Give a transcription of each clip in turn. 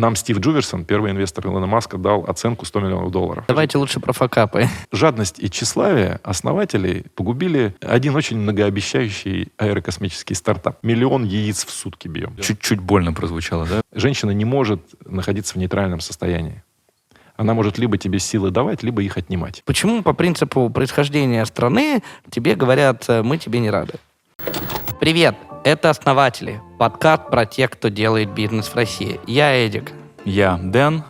Нам Стив Джуверсон, первый инвестор Илона Маска, дал оценку 100 миллионов долларов. Давайте лучше про факапы. Жадность и тщеславие основателей погубили один очень многообещающий аэрокосмический стартап. Миллион яиц в сутки бьем. Чуть-чуть больно прозвучало, да? Женщина не может находиться в нейтральном состоянии. Она может либо тебе силы давать, либо их отнимать. Почему по принципу происхождения страны тебе говорят, э, мы тебе не рады? Привет, это «Основатели», подкаст про тех, кто делает бизнес в России. Я Эдик. Я Дэн,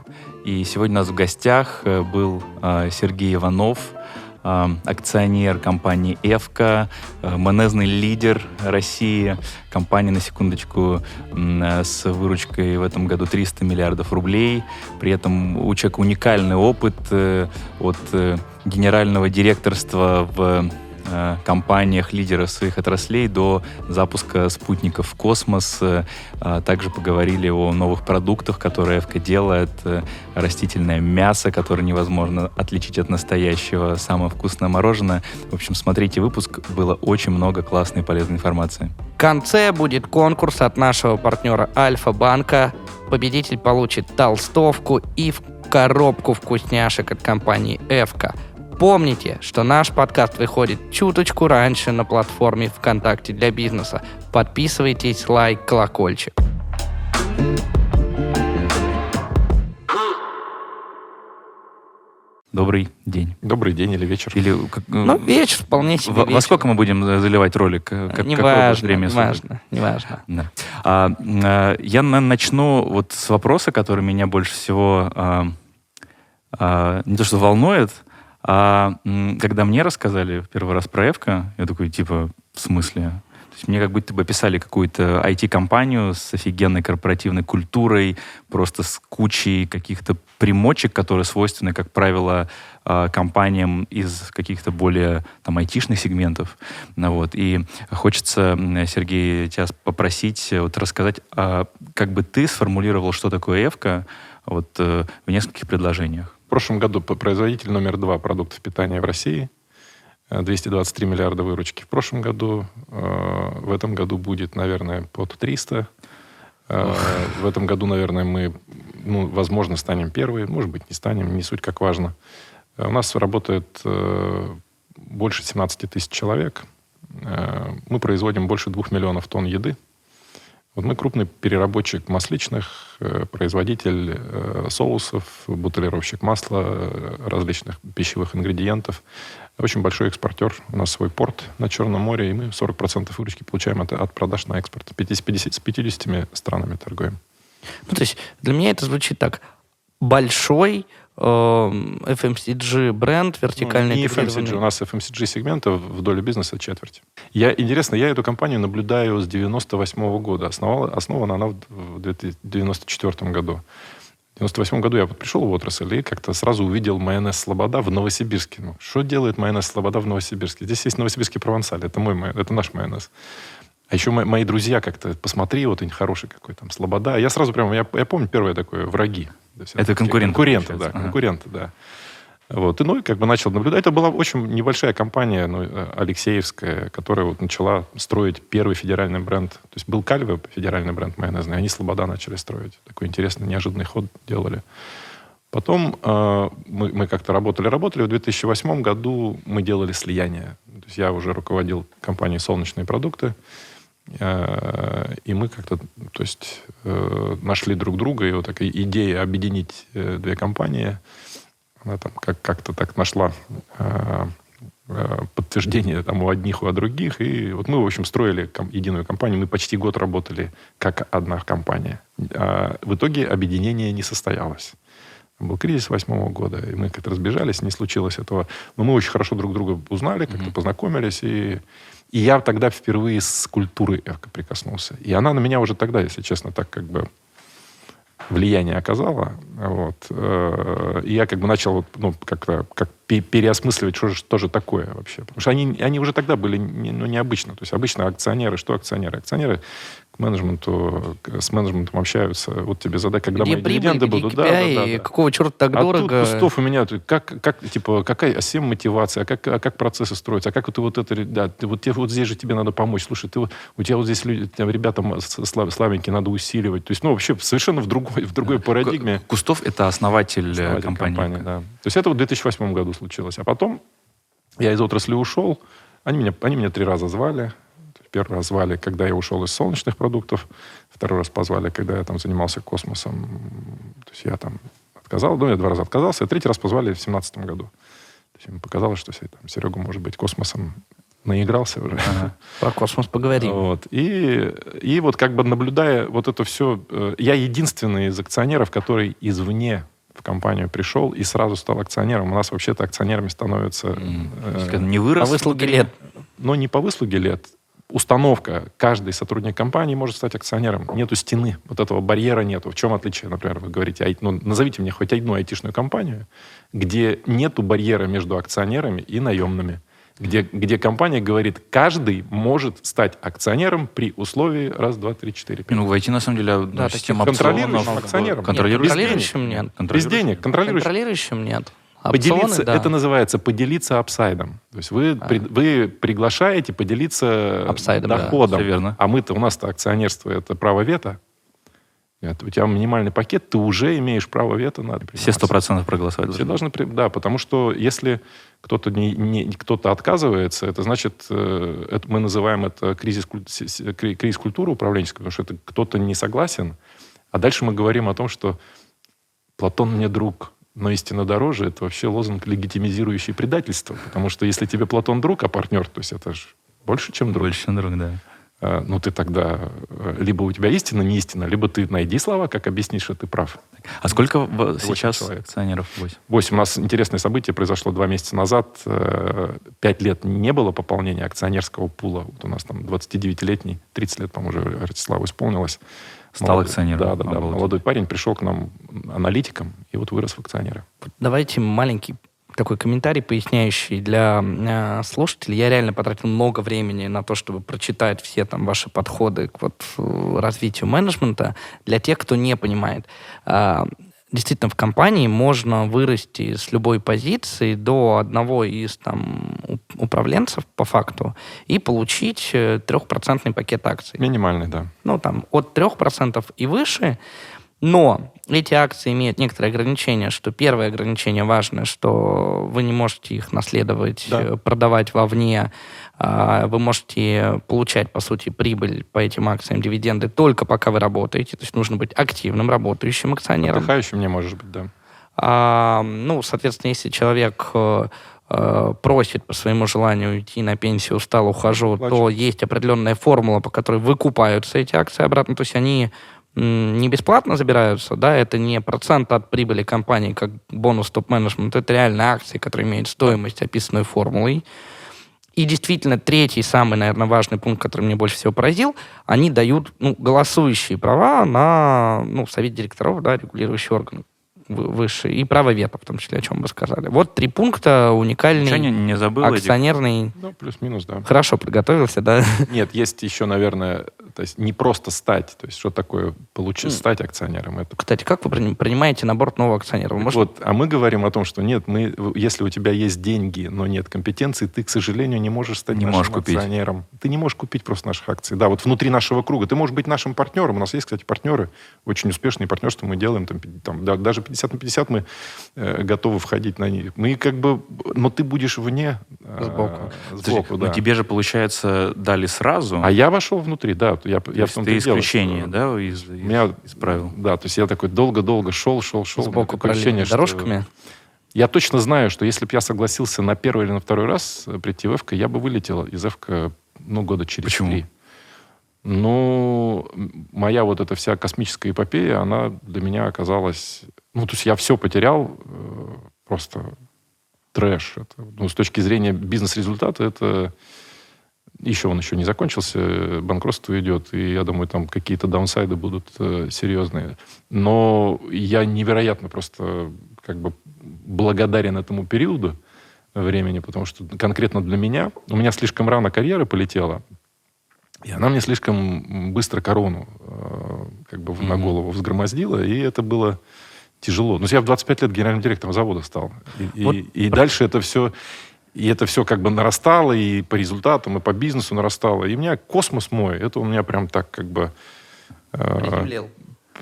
и сегодня у нас в гостях э, был э, Сергей Иванов, э, акционер компании «Эвка», монезный лидер России, компания, на секундочку, с выручкой в этом году 300 миллиардов рублей. При этом у человека уникальный опыт от генерального директорства в Э, компаниях, лидеров своих отраслей до запуска спутников в космос. Э, также поговорили о новых продуктах, которые ФК делает. Э, растительное мясо, которое невозможно отличить от настоящего. Самое вкусное мороженое. В общем, смотрите выпуск. Было очень много классной и полезной информации. В конце будет конкурс от нашего партнера Альфа-банка. Победитель получит толстовку и в коробку вкусняшек от компании «Эвка». Помните, что наш подкаст выходит чуточку раньше на платформе ВКонтакте для бизнеса. Подписывайтесь, лайк, колокольчик. Добрый день. Добрый день или вечер. Или, как, ну, вечер вполне себе. Во, вечер. во сколько мы будем заливать ролик? Как, не важно, время не важно, не важно. Да. А, а, я начну вот с вопроса, который меня больше всего а, а, не то что волнует, а когда мне рассказали первый раз про Эвка, я такой, типа, в смысле? То есть мне как будто бы описали какую-то IT-компанию с офигенной корпоративной культурой, просто с кучей каких-то примочек, которые свойственны, как правило, а, компаниям из каких-то более там айтишных сегментов. Ну, вот. И хочется, Сергей, тебя попросить вот, рассказать, а как бы ты сформулировал, что такое Эвка вот, э, в нескольких предложениях. Прошлом году производитель номер два продуктов питания в России. 223 э, миллиарда выручки. В прошлом году, э, в этом году будет, наверное, под 300. Э, в этом году, наверное, мы, ну, возможно, станем первые. Может быть, не станем, не суть как важно. У нас работает больше 17 тысяч человек. Мы производим больше двух миллионов тонн еды. Вот мы крупный переработчик масличных, э, производитель э, соусов, бутылировщик масла, э, различных пищевых ингредиентов. Очень большой экспортер. У нас свой порт на Черном море, и мы 40% выручки получаем от, от продаж на экспорт. 50, 50, с 50 странами торгуем. Ну, то есть для меня это звучит так. Большой FMCG эм, бренд, вертикальный ну, Не FMCG, у нас FMCG сегмента в доле бизнеса четверть. Я, интересно, я эту компанию наблюдаю с 98 -го года. Основала, основана она в 1994 году. В 98 году я вот пришел в отрасль и как-то сразу увидел майонез «Слобода» в Новосибирске. Ну, что делает майонез «Слобода» в Новосибирске? Здесь есть новосибирский провансаль, это мой майонез, это наш майонез. А еще мои, мои друзья как-то, посмотри, вот он хороший какой там, Слобода. Я сразу прямо, я, я помню первое такое, враги. Это конкуренты. Конкуренты, да, ага. конкуренты, да. Вот. И, ну, и как бы начал наблюдать. Это была очень небольшая компания, ну, Алексеевская, которая вот начала строить первый федеральный бренд. То есть был Кальве, федеральный бренд майонезный, они Слобода начали строить. Такой интересный, неожиданный ход делали. Потом э, мы, мы как-то работали, работали. В 2008 году мы делали слияние. То есть я уже руководил компанией «Солнечные продукты». Э, и мы как-то, то есть, э, нашли друг друга, и вот такая идея объединить э, две компании, она там как- как-то так нашла подтверждение там у одних, у других. И вот мы, в общем, строили ком- единую компанию. Мы почти год работали как одна компания. А в итоге объединение не состоялось. Был кризис восьмого года, и мы как-то разбежались, не случилось этого. Но мы очень хорошо друг друга узнали, как-то mm-hmm. познакомились, и и я тогда впервые с культурой эрка прикоснулся. И она на меня уже тогда, если честно, так как бы влияние оказала. Вот. Э, и я как бы начал ну, как-то как переосмысливать, что же, что же такое вообще. Потому что они, они уже тогда были ну, необычно. То есть обычно акционеры, что акционеры? Акционеры менеджменту, с менеджментом общаются. Вот тебе задай, когда где мои прибыль, дивиденды где будут. KPI, Да, да, да, и да. какого черта так а дорого? тут кустов у меня, как, как, типа, какая а всем мотивация, а как, а как процессы строятся, а как ты вот это, да, ты, вот, тебе, вот здесь же тебе надо помочь. Слушай, ты, у тебя вот здесь люди, там, ребята слав, славенькие, надо усиливать. То есть, ну, вообще совершенно в другой, в другой парадигме. Кустов — это основатель, э, основатель компании. компании. Да. То есть это в 2008 году случилось. А потом я из отрасли ушел. Они меня, они меня три раза звали. Первый раз звали, когда я ушел из солнечных продуктов. Второй раз позвали, когда я там занимался космосом. То есть я там отказал. Ну, я два раза отказался. И третий раз позвали в 2017 году. То есть ему показалось, что там, Серега, может быть, космосом наигрался уже. Ага. Про космос поговорим. Вот. И, и вот как бы наблюдая вот это все, э, я единственный из акционеров, который извне в компанию пришел и сразу стал акционером. У нас вообще-то акционерами становятся... Mm. Э, не вырос? По выслуге лет. Но не по выслуге лет установка, каждый сотрудник компании может стать акционером. Нету стены, вот этого барьера нету. В чем отличие, например, вы говорите, ну, назовите мне хоть одну айтишную компанию, где нету барьера между акционерами и наемными. Где, где компания говорит, каждый может стать акционером при условии раз, два, три, четыре, пять. Ну, войти, на самом деле, да, система контролирующим акционером. Контролирующим нет. Без денег. Контролирующим, контролирующим нет. Опционы, поделиться, да. это называется поделиться upside ом. То есть вы, а. при, вы приглашаете поделиться upside ом, доходом. Да, верно. А мы-то, у нас-то акционерство это право вето. Это, у тебя минимальный пакет, ты уже имеешь право вето на Все сто процентов проголосовать. Все должны, да, потому что если кто-то не, не, кто-то отказывается, это значит, э, это, мы называем это кризис, кризис культуры управленческой, потому что это кто-то не согласен. А дальше мы говорим о том, что Платон мне друг, но истина дороже, это вообще лозунг, легитимизирующий предательство. Потому что если тебе Платон друг, а партнер, то есть это же больше, чем друг. Больше, чем друг, да. А, ну, ты тогда... Э, либо у тебя истина, не истина, либо ты найди слова, как объяснишь, что ты прав. А сколько сейчас человек. акционеров? Восемь. Восемь. У нас интересное событие произошло два месяца назад. Э, пять лет не было пополнения акционерского пула. Вот у нас там 29-летний, 30 лет, по-моему, уже Ростиславу исполнилось. Стал молодой, акционером. Да, да, да. Молодой парень пришел к нам аналитиком и вот вырос в акционеры. Давайте маленький такой комментарий, поясняющий для э, слушателей. Я реально потратил много времени на то, чтобы прочитать все там ваши подходы к вот, развитию менеджмента. Для тех, кто не понимает, э, действительно в компании можно вырасти с любой позиции до одного из там управленцев по факту и получить э, трехпроцентный пакет акций. Минимальный, да. Ну, там, от трех процентов и выше. Но эти акции имеют некоторые ограничения, что первое ограничение важное, что вы не можете их наследовать, да. Э, продавать вовне, вы можете получать, по сути, прибыль по этим акциям, дивиденды только пока вы работаете, то есть нужно быть активным, работающим акционером. Отдыхающим не может быть, да. А, ну, соответственно, если человек э, э, просит по своему желанию уйти на пенсию, устал, ухожу, Плачу. то есть определенная формула, по которой выкупаются эти акции обратно, то есть они не бесплатно забираются, да, это не процент от прибыли компании, как бонус топ-менеджмент, это реально акции, которые имеют стоимость, описанную формулой. И действительно, третий, самый, наверное, важный пункт, который мне больше всего поразил, они дают ну, голосующие права на ну, совет директоров, да, регулирующий орган выше, и право вето, в том числе, о чем вы сказали. Вот три пункта уникальный, Ничего не, не забыл акционерный. Этих... Ну, плюс-минус, да. Хорошо подготовился, да? Нет, есть еще, наверное, то есть не просто стать, то есть что такое получить, стать акционером. Это... Кстати, как вы принимаете на борт нового акционера? Вы можете... Вот, а мы говорим о том, что нет, мы, если у тебя есть деньги, но нет компетенции, ты, к сожалению, не можешь стать не нашим можешь купить. акционером. Ты не можешь купить просто наших акций. Да, вот внутри нашего круга. Ты можешь быть нашим партнером. У нас есть, кстати, партнеры, очень успешные партнерства мы делаем, там, там, да, даже 50 на 50 мы э, готовы входить на них. Мы как бы, но ты будешь вне. Э, сбоку. Сбоку, да. Но тебе же, получается, дали сразу. А я вошел внутри, да. Я, я в том ты исключение, дело, да, из, меня, из правил? Да, то есть я такой долго-долго шел, шел, шел. Сбоку ощущение, дорожками? Что... Я точно знаю, что если бы я согласился на первый или на второй раз прийти в ЭФК, я бы вылетел из ЭФК, ну, года через Почему? три. Ну, моя вот эта вся космическая эпопея, она для меня оказалась... Ну, то есть я все потерял, э, просто трэш. Это, ну, с точки зрения бизнес-результата это еще он еще не закончился, банкротство идет, и я думаю, там какие-то даунсайды будут э, серьезные. Но я невероятно просто как бы благодарен этому периоду времени, потому что конкретно для меня, у меня слишком рано карьера полетела, и она мне слишком быстро корону э, как бы mm-hmm. на голову взгромоздила, и это было тяжело. Но я в 25 лет генеральным директором завода стал. И, вот. и, и дальше это все... И это все как бы нарастало, и по результатам, и по бизнесу нарастало. И у меня космос мой, это у меня прям так как бы... Э,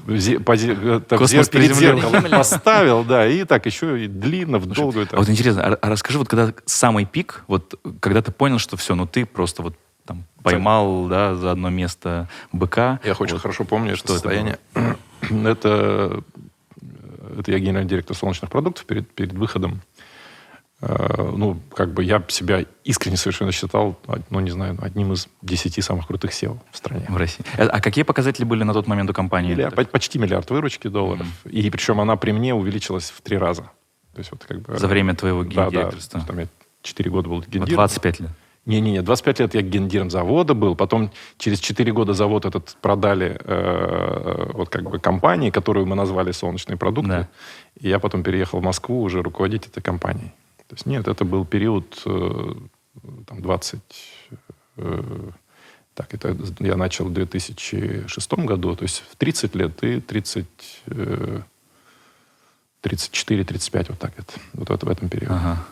Зе, по, так, Космос перед зеркалом поставил, да, и так еще и длинно, вдолго. А вот интересно, а, а расскажи, вот когда самый пик, вот когда ты понял, что все, ну ты просто вот там поймал, да, за одно место быка. Я очень вот, хорошо помню что это состояние. Это, это я генеральный директор солнечных продуктов перед, перед выходом Э, ну, как бы я себя искренне совершенно считал, ну, не знаю, одним из десяти самых крутых SEO в стране. В России. Э, а какие показатели были на тот момент у компании? Миллиард, почти миллиард выручки долларов. Mm-hmm. И причем она при мне увеличилась в три раза. То есть вот как бы... За время твоего гендиректорства? Да, да. Там я 4 года был гендиром. 25 лет? Не-не-не, 25 лет я гендиром завода был, потом через 4 года завод этот продали э, вот как бы компании, которую мы назвали «Солнечные продукты», да. и я потом переехал в Москву уже руководить этой компанией. То есть нет, это был период э, там, 20... Э, так, это я начал в 2006 году, то есть в 30 лет и 30... 34-35, вот так это, вот это в этом периоде. Ага.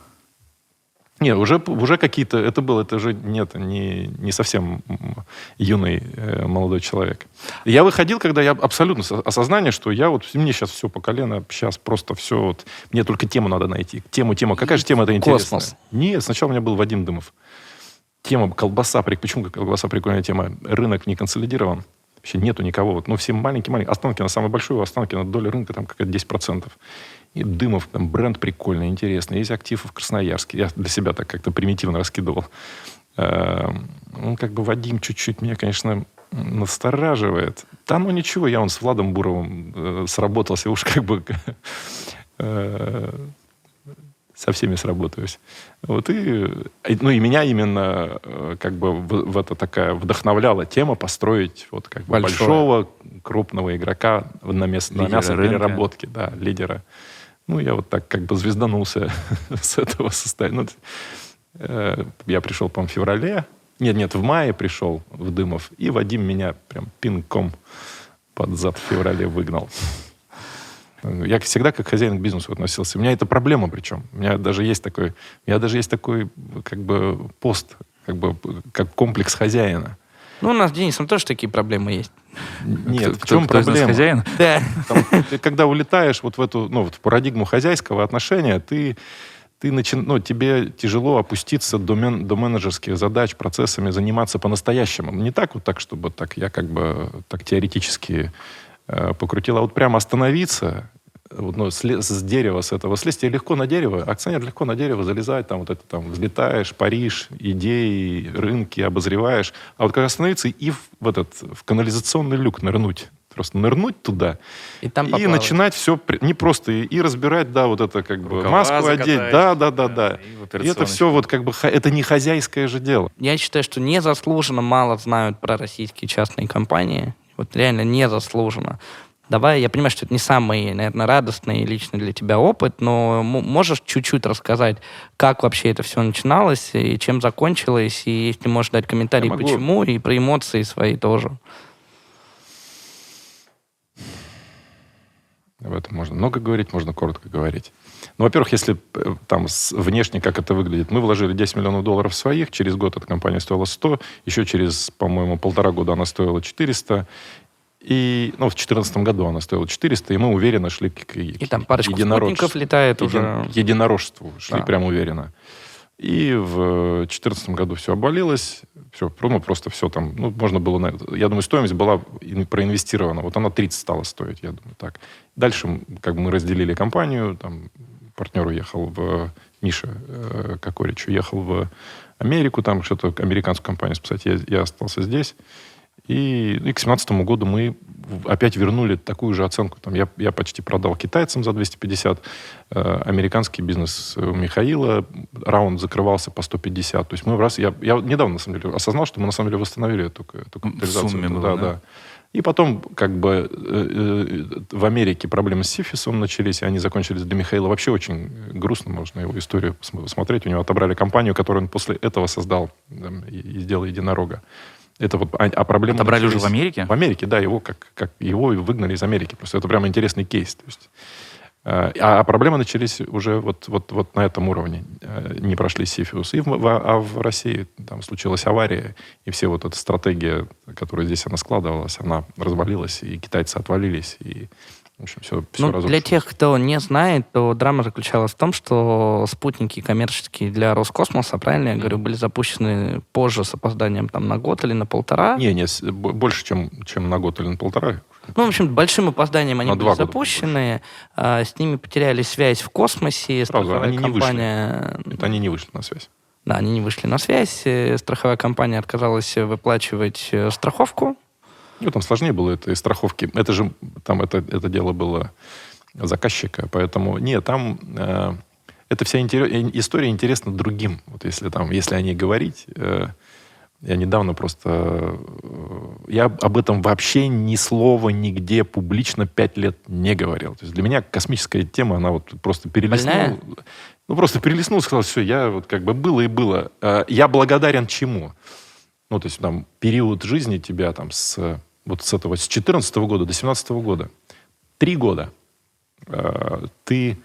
Нет, уже, уже какие-то... Это было, это уже нет, не, не совсем юный э, молодой человек. Я выходил, когда я абсолютно осознание, что я вот... Мне сейчас все по колено, сейчас просто все вот... Мне только тему надо найти. Тему, тему. Какая же тема это интересная? Космос. Нет, сначала у меня был Вадим Дымов. Тема колбаса. Почему колбаса прикольная тема? Рынок не консолидирован. Вообще нету никого. Вот, ну, все маленькие-маленькие. Останкино самый большой, у Останкина доля рынка там какая-то 10%. И Дымов, там, бренд прикольный, интересный. Есть активы в Красноярске. Я для себя так как-то примитивно раскидывал. Ну, как бы Вадим чуть-чуть меня, конечно, настораживает. Да, ну ничего, я он с Владом Буровым э, сработался, уж как бы э, со всеми сработаюсь. Вот и, ну и меня именно э, как бы в, в это такая вдохновляла тема построить вот как бы большого крупного игрока на, мест, на мясопереработке, да, лидера. Ну, я вот так как бы звезданулся с этого состояния. Ну, э, я пришел, по-моему, в феврале. Нет, нет, в мае пришел в Дымов. И Вадим меня прям пинком под зад в феврале выгнал. Я всегда как хозяин к бизнесу относился. У меня это проблема причем. У меня даже есть такой, у меня даже есть такой как бы пост, как бы как комплекс хозяина. Ну, у нас с Денисом тоже такие проблемы есть. Нет, кто, в чем кто, проблема? Кто хозяин? Да. Там, ты, когда улетаешь вот в эту, ну, вот в парадигму хозяйского отношения, ты, ты начи... ну, тебе тяжело опуститься до, мен... до менеджерских задач, процессами, заниматься по-настоящему. Не так вот так, чтобы так я как бы так теоретически э, покрутил, а вот прямо остановиться ну, с, с дерева, с этого слезть, тебе легко на дерево, акционер легко на дерево залезать, там вот это там взлетаешь, паришь, идеи, рынки обозреваешь. А вот как остановиться и в, в этот, в канализационный люк нырнуть, просто нырнуть туда и, там и начинать все не просто и, и разбирать, да, вот это как бы маску одеть, да, да, да, да. И, и это все вот как бы это не хозяйское же дело. Я считаю, что незаслуженно мало знают про российские частные компании. Вот реально незаслуженно. Давай, я понимаю, что это не самый, наверное, радостный лично для тебя опыт, но можешь чуть-чуть рассказать, как вообще это все начиналось и чем закончилось, и если можешь дать комментарий, почему, и про эмоции свои тоже. Об этом можно много говорить, можно коротко говорить. Ну, во-первых, если э, там внешне как это выглядит, мы вложили 10 миллионов долларов своих, через год эта компания стоила 100, еще через, по-моему, полтора года она стоила 400, и, ну, в 2014 году она стоила 400, и мы уверенно шли к, к И там парочку спутников летает един, уже. Единорожеству шли да. прям уверенно. И в 2014 году все обвалилось, все, ну, просто все там, ну, можно было, я думаю, стоимость была проинвестирована, вот она 30 стала стоить, я думаю, так. Дальше, как бы мы разделили компанию, там, партнер уехал в, Миша э, Кокорич уехал в Америку, там что-то, американскую компанию спасать, я, я остался здесь. И, и к 2017 году мы опять вернули такую же оценку. Там я, я почти продал китайцам за 250, э, американский бизнес у Михаила, раунд закрывался по 150. То есть мы в раз... Я, я недавно, на самом деле, осознал, что мы на самом деле восстановили эту, эту капитализацию. В сумме было, да, да? да. И потом, как бы, э, э, в Америке проблемы с Сифисом начались, и они закончились для Михаила вообще очень грустно, можно его историю посмотреть. У него отобрали компанию, которую он после этого создал там, и, и сделал единорога. Это вот, а, а проблема... Отобрали начались- уже в Америке? В Америке, да, его как, как его выгнали из Америки. Просто это прямо интересный кейс. То есть, э, а, а проблемы начались уже вот, вот, вот на этом уровне. Э, Не прошли Сифиус. И в, в- а в России там случилась авария, и все вот эта стратегия, которая здесь она складывалась, она развалилась, и китайцы отвалились, и, в общем, все, все Ну, для тех, кто не знает, то драма заключалась в том, что спутники коммерческие для Роскосмоса, правильно я говорю, были запущены позже с опозданием там на год или на полтора. Не, не, больше, чем, чем на год или на полтора. Ну, в общем, большим опозданием они На были запущены, а, с ними потеряли связь в космосе, страховая они не вышли. компания... Это они не вышли на связь. Да, они не вышли на связь, э, страховая компания отказалась выплачивать э, страховку, Ну, там сложнее было этой страховки. Это же, там это, это дело было заказчика, поэтому, нет, там э, эта вся интере- э, история интересна другим. Вот если там, если о ней говорить, э, я недавно просто, э, я об этом вообще ни слова нигде публично пять лет не говорил. То есть для меня космическая тема, она вот просто перелистнула. Ну, просто перелистнул, сказал, все, я вот как бы было и было. Э, Я благодарен чему? Ну, то есть там период жизни тебя там с вот с этого, с 14 года до 17 года, три года э, ты,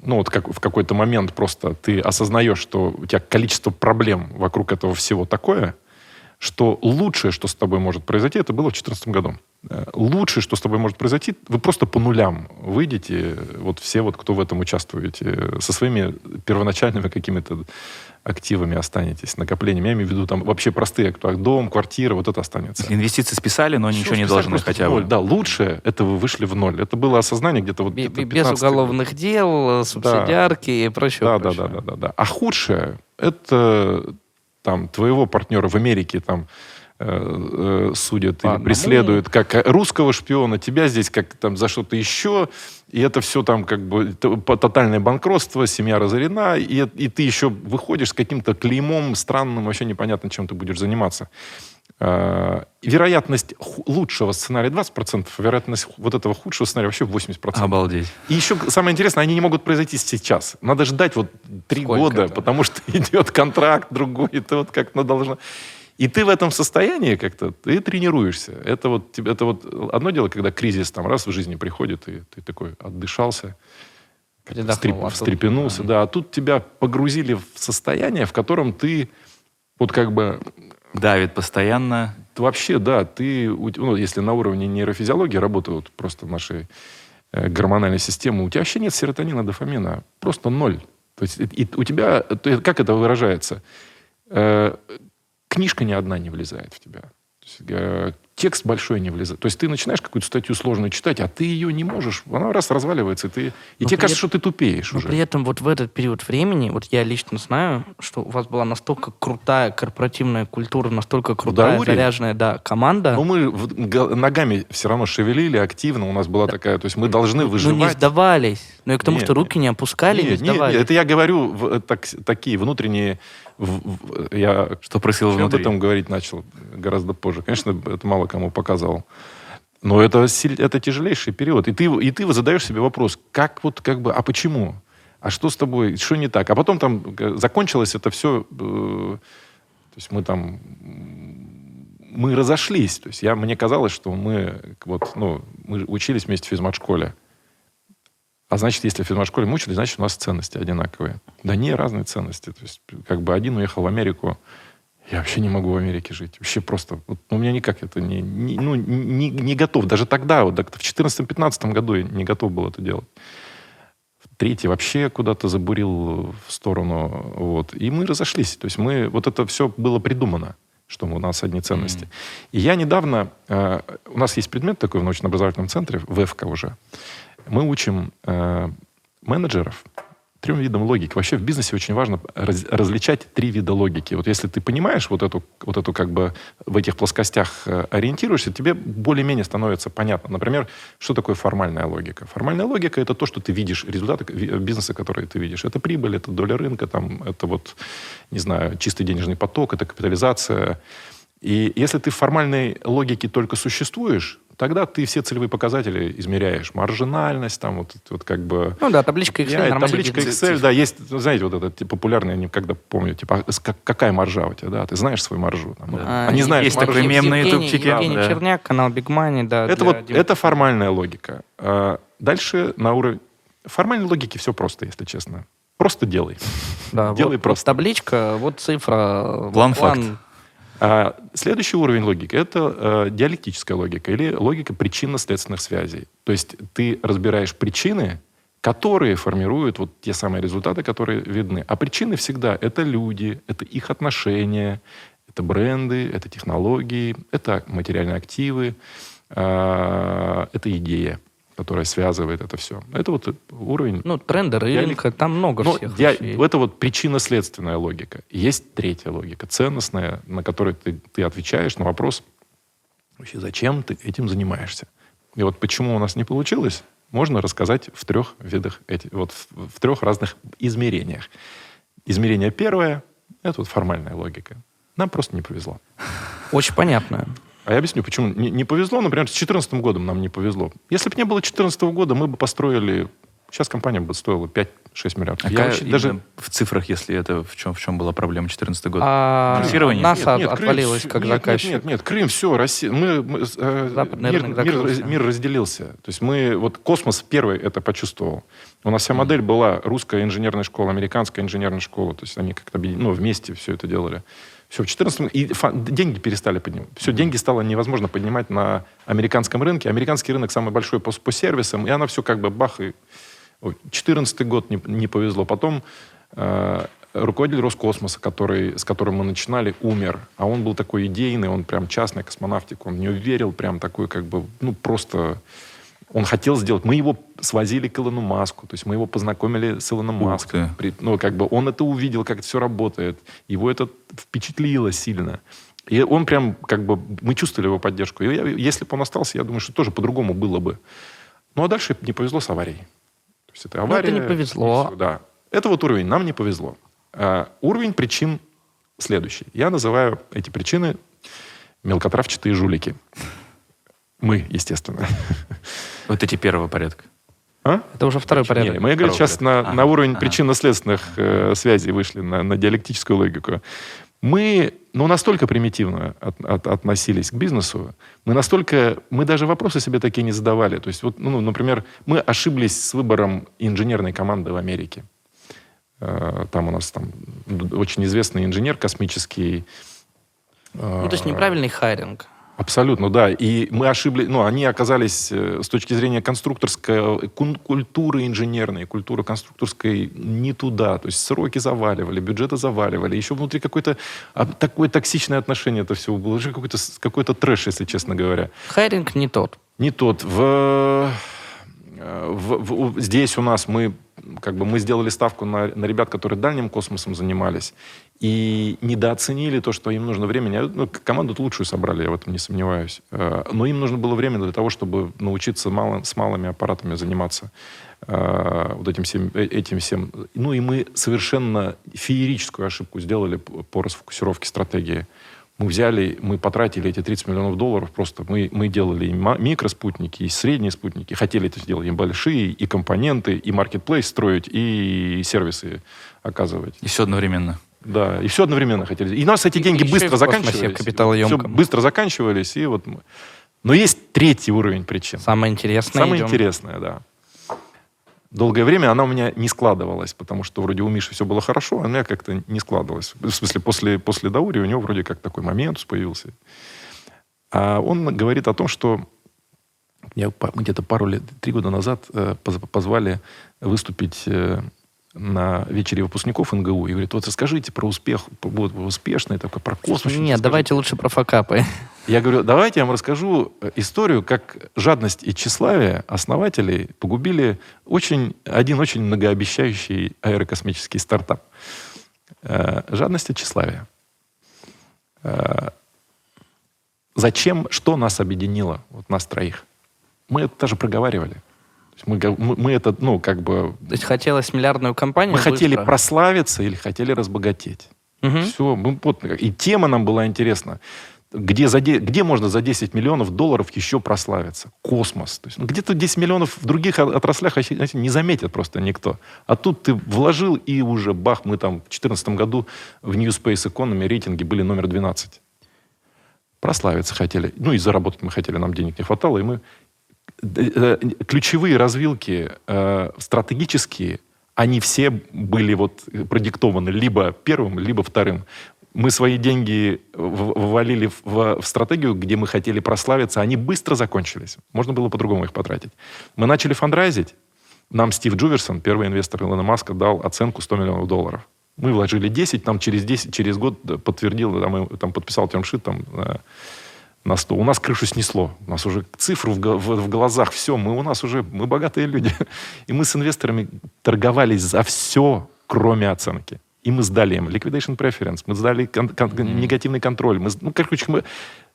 ну вот как в какой-то момент просто ты осознаешь, что у тебя количество проблем вокруг этого всего такое, что лучшее, что с тобой может произойти, это было в 2014 году. Э, Лучшее, что с тобой может произойти, вы просто по нулям выйдете, вот все вот, кто в этом участвуете, со своими первоначальными какими-то активами останетесь, накоплениями. Я имею в виду там вообще простые, кто дом, квартира, вот это останется. Инвестиции списали, но Всё ничего не должны хотя ноль. бы. Да, лучшее, это вы вышли в ноль. Это было осознание где-то вот бе- без 15-й год. уголовных дел, э, субсидиарки и прочего. Да, да, да, да, да, да. А худшее это там твоего партнера в Америке там э, э, судят По или одному. преследуют как русского шпиона, тебя здесь как там за что-то еще, и это все там как бы тотальное банкротство, семья разорена, и, и ты еще выходишь с каким-то клеймом странным, вообще непонятно, чем ты будешь заниматься. Э, вероятность лучшего сценария 20%, вероятность вот этого худшего сценария вообще 80%. Обалдеть. И еще самое интересное, они не могут произойти сейчас. Надо ждать вот три года, это? потому что идет контракт другой, и ты вот как-то должна... И ты в этом состоянии как-то, ты тренируешься. Это вот, тебе- это вот одно дело, когда кризис там раз в жизни приходит, и ты такой отдышался, встреп- а встрепенулся. Да, а тут тебя погрузили в состояние, в котором ты вот как бы Давит постоянно. вообще, да, ты, ну, если на уровне нейрофизиологии работают просто наши э, гормональной системы, у тебя вообще нет серотонина, дофамина, просто ноль. То есть и- и у тебя, то есть как это выражается? Э, книжка ни одна не влезает в тебя. То есть, э, текст большой не влезает. То есть ты начинаешь какую-то статью сложную читать, а ты ее не можешь. Она раз разваливается, и, ты, и Но тебе кажется, этом- что ты тупеешь Но уже. при этом вот в этот период времени, вот я лично знаю, что у вас была настолько крутая корпоративная культура, настолько крутая, заряженная, да, команда. Но мы в- га- ногами все равно шевелили активно. У нас была такая... То есть мы должны ну, выживать. не сдавались. Но и к тому, Не, что руки не опускали, не, Нет, нет, сдавались. нет, это я говорю в- э, так- такие внутренние... в- в- я Что происходило вообще об внутри? этом говорить начал гораздо позже. Конечно, это мало кому показывал. Но это, это тяжелейший период. И ты, и ты задаешь себе вопрос, как вот, как бы, а почему? А что с тобой? Что не так? А потом там э, закончилось это все... то есть мы там... Мы разошлись. То есть я, мне казалось, что мы, вот, ну, мы учились вместе в физмат-школе. А значит, если в физмат-школе мы учились, значит, у нас ценности одинаковые. Да не, разные ценности. То есть, как бы один уехал в Америку, я вообще не могу в Америке жить. Вообще просто, вот, ну, у меня никак это не, не- ну, не, не готов. Даже тогда, вот, в 2014-2015 году я не готов был это делать. Третий вообще куда-то забурил в сторону. Вот. И мы разошлись. То есть мы, вот это все было придумано, что у нас одни ценности. И я недавно, э, у нас есть предмет такой в научно-образовательном центре, в ЭФКА уже. Мы учим э, менеджеров трем видам логики. Вообще в бизнесе очень важно раз, различать три вида логики. Вот если ты понимаешь вот эту, вот эту как бы в этих плоскостях э, ориентируешься, тебе более-менее становится понятно. Например, что такое формальная логика? Формальная логика — это то, что ты видишь, результаты бизнеса, которые ты видишь. Это прибыль, это доля рынка, там, это вот, не знаю, чистый денежный поток, это капитализация. И если ты в формальной логике только существуешь, тогда ты все целевые показатели измеряешь. Маржинальность, там вот, вот как бы... Ну да, табличка Excel Я, нормально Табличка. Excel, да, есть, знаете, вот это типа, популярный, я никогда помню, типа, а как- какая маржа у тебя, да, ты знаешь свою маржу? Там, А, а не знаешь есть маржу. такой мем на Евгений- ютубчике. Евгений Да. Черняк, канал Big Money, да. Это вот, Дим- это формальная логика. А дальше на уровень... Формальной логики все просто, если честно. Просто делай. да, делай вот, вот просто. табличка, вот цифра. вот План, факт. А следующий уровень логики — это э, диалектическая логика или логика причинно-следственных связей. То есть ты разбираешь причины, которые формируют вот те самые результаты, которые видны. А причины всегда — это люди, это их отношения, это бренды, это технологии, это материальные активы, э, это идея, которая связывает это все. Это вот уровень Ну, тренды рынка, там много ну, всех я- вещей. это вот причинно-следственная логика. Есть третья логика, ценностная, на которой ты, ты отвечаешь на вопрос, вообще, зачем ты этим занимаешься. И вот почему у нас не получилось, можно рассказать в трех видах, эти, вот в, в трех разных измерениях. Измерение первое — это вот формальная логика. Нам просто не повезло. Очень понятно. А я объясню, почему не, не повезло. Например, с 2014 годом нам не повезло. Если бы не было 2014 года, мы бы построили... Сейчас компания бы стоила 5-6 миллиардов. А Я именно даже в цифрах, если это в чем, в чем была проблема 2014 год? А Финансирование? НАСА Крым отвалилась всё- как нет, заказчик. Нет, нет, нет, Крым, все, Россия. Мы, мы, э, мир, мир мир разделился. То есть мы, вот космос первый это почувствовал. У нас вся модель была русская инженерная школа, американская инженерная школа. То есть они как-то ну, вместе все это делали. Все, в 14 и деньги перестали поднимать. Все, деньги стало невозможно поднимать на американском рынке. Американский рынок самый большой по, по сервисам, и она все как бы бах и... Ой, 14 год не, не повезло. Потом э, руководитель Роскосмоса, который, с которым мы начинали, умер. А он был такой идейный, он прям частный космонавтик, он в нее верил, прям такой как бы, ну просто... Он хотел сделать. Мы его свозили к Илону Маску, то есть мы его познакомили с Илоном Маском. При- ну, как бы он это увидел, как это все работает. Его это впечатлило сильно. И он прям, как бы, мы чувствовали его поддержку. И я- если бы он остался, я думаю, что тоже по-другому было бы. Ну, а дальше не повезло с аварией. То есть это Ну, авария. это не повезло. и всё, да. Это вот уровень. Нам не повезло. А, уровень причин следующий. Я называю эти причины мелкотравчатые жулики. Мы, естественно. Вот эти первого порядка. А? Это уже второй Не, порядок. мы, я говорю, сейчас на, на уровень ага. причинно-следственных э, связей вышли, на, на диалектическую логику. Мы ну, настолько примитивно от- от- относились к бизнесу, мы настолько, мы даже вопросы себе такие не задавали. То есть, вот, ну, например, мы ошиблись с выбором инженерной команды в Америке. Э, Там у нас там очень известный инженер космический. э, Ну, то есть неправильный hiring. Абсолютно, да. И мы ошиблись, ну, они оказались э, с точки зрения конструкторской кун- культуры инженерной, культуры конструкторской не туда. То есть сроки заваливали, бюджеты заваливали. Еще внутри какое-то а, такое токсичное отношение это все было. Уже какой-то, какой-то трэш, если честно говоря. Hiring не тот. Не тот. В, э, в- в- здесь у нас мы как бы мы сделали ставку на, на ребят, которые дальним космосом занимались, и недооценили то, что им нужно времени. Ну, команду лучшую собрали, я в этом не сомневаюсь. Э, Но им нужно было время для того, чтобы научиться мало, с малыми аппаратами заниматься э, вот этим всем, э, этим всем. Ну и мы совершенно феерическую ошибку сделали по расфокусировке стратегии. Мы взяли, мы потратили эти 30 миллионов долларов просто. Мы, мы делали и микроспутники, и средние спутники. Хотели это сделать и большие, и компоненты, и маркетплейс строить, и сервисы оказывать. И все одновременно. Да, и все одновременно хотели. И у нас эти И деньги и быстро заканчивались. Все быстро заканчивались, и вот мы... Но есть третий уровень причин. Самое интересное Самое идем. интересное, да. Долгое время она у меня не складывалась, потому что вроде у Миши все было хорошо, а у меня как-то не складывалось. В смысле, после, после Даури у него вроде как такой момент появился. А он говорит о том, что меня где-то пару лет, три года назад э, поз- позвали выступить э, на вечере выпускников НГУ и говорит, вот расскажите про успех, вот вы успешный такой, про космос. Нет, расскажите». давайте лучше про факапы. Я говорю, давайте я вам расскажу э, историю, как жадность и тщеславие основателей погубили очень, один очень многообещающий аэрокосмический стартап. Э, Жадность и тщеславие. Э, Зачем, что нас объединило, вот нас троих? Мы это даже проговаривали. Мы, мы, мы это, ну, как бы... То есть хотелось миллиардную компанию Мы хотели быстро. прославиться или хотели разбогатеть. Мгм. Все, мы, вот, и тема нам была интересна. Где, за, де- где можно за 10 миллионов долларов еще прославиться? Космос. То есть, ну, где-то 10 миллионов в других отраслях не заметит просто никто. А тут ты вложил, и уже бах, мы там в 2014 году в New Space Economy рейтинге были номер 12. Прославиться хотели. Ну и заработать мы хотели, нам денег не хватало, и мы ключевые развилки э, стратегические, они все были вот продиктованы либо первым, либо вторым. Мы свои деньги ввалили в, в- стратегию, где мы хотели прославиться, они быстро закончились. Можно было по-другому их потратить. Мы начали фандрайзить. Нам Стив Джуверсон, первый инвестор Илона Маска, дал оценку 100 миллионов долларов. Мы вложили 10, там через 10, через год э, подтвердил, там, там подписал термшит там, э, на 100. У нас крышу снесло. У нас уже цифру в, в- в глазах. Все, мы у нас уже, мы богатые люди. И мы с инвесторами торговались за все, кроме оценки. И мы сдали им liquidation preference, мы сдали кон- кон- негативный контроль. Мы, ну, короче, мы,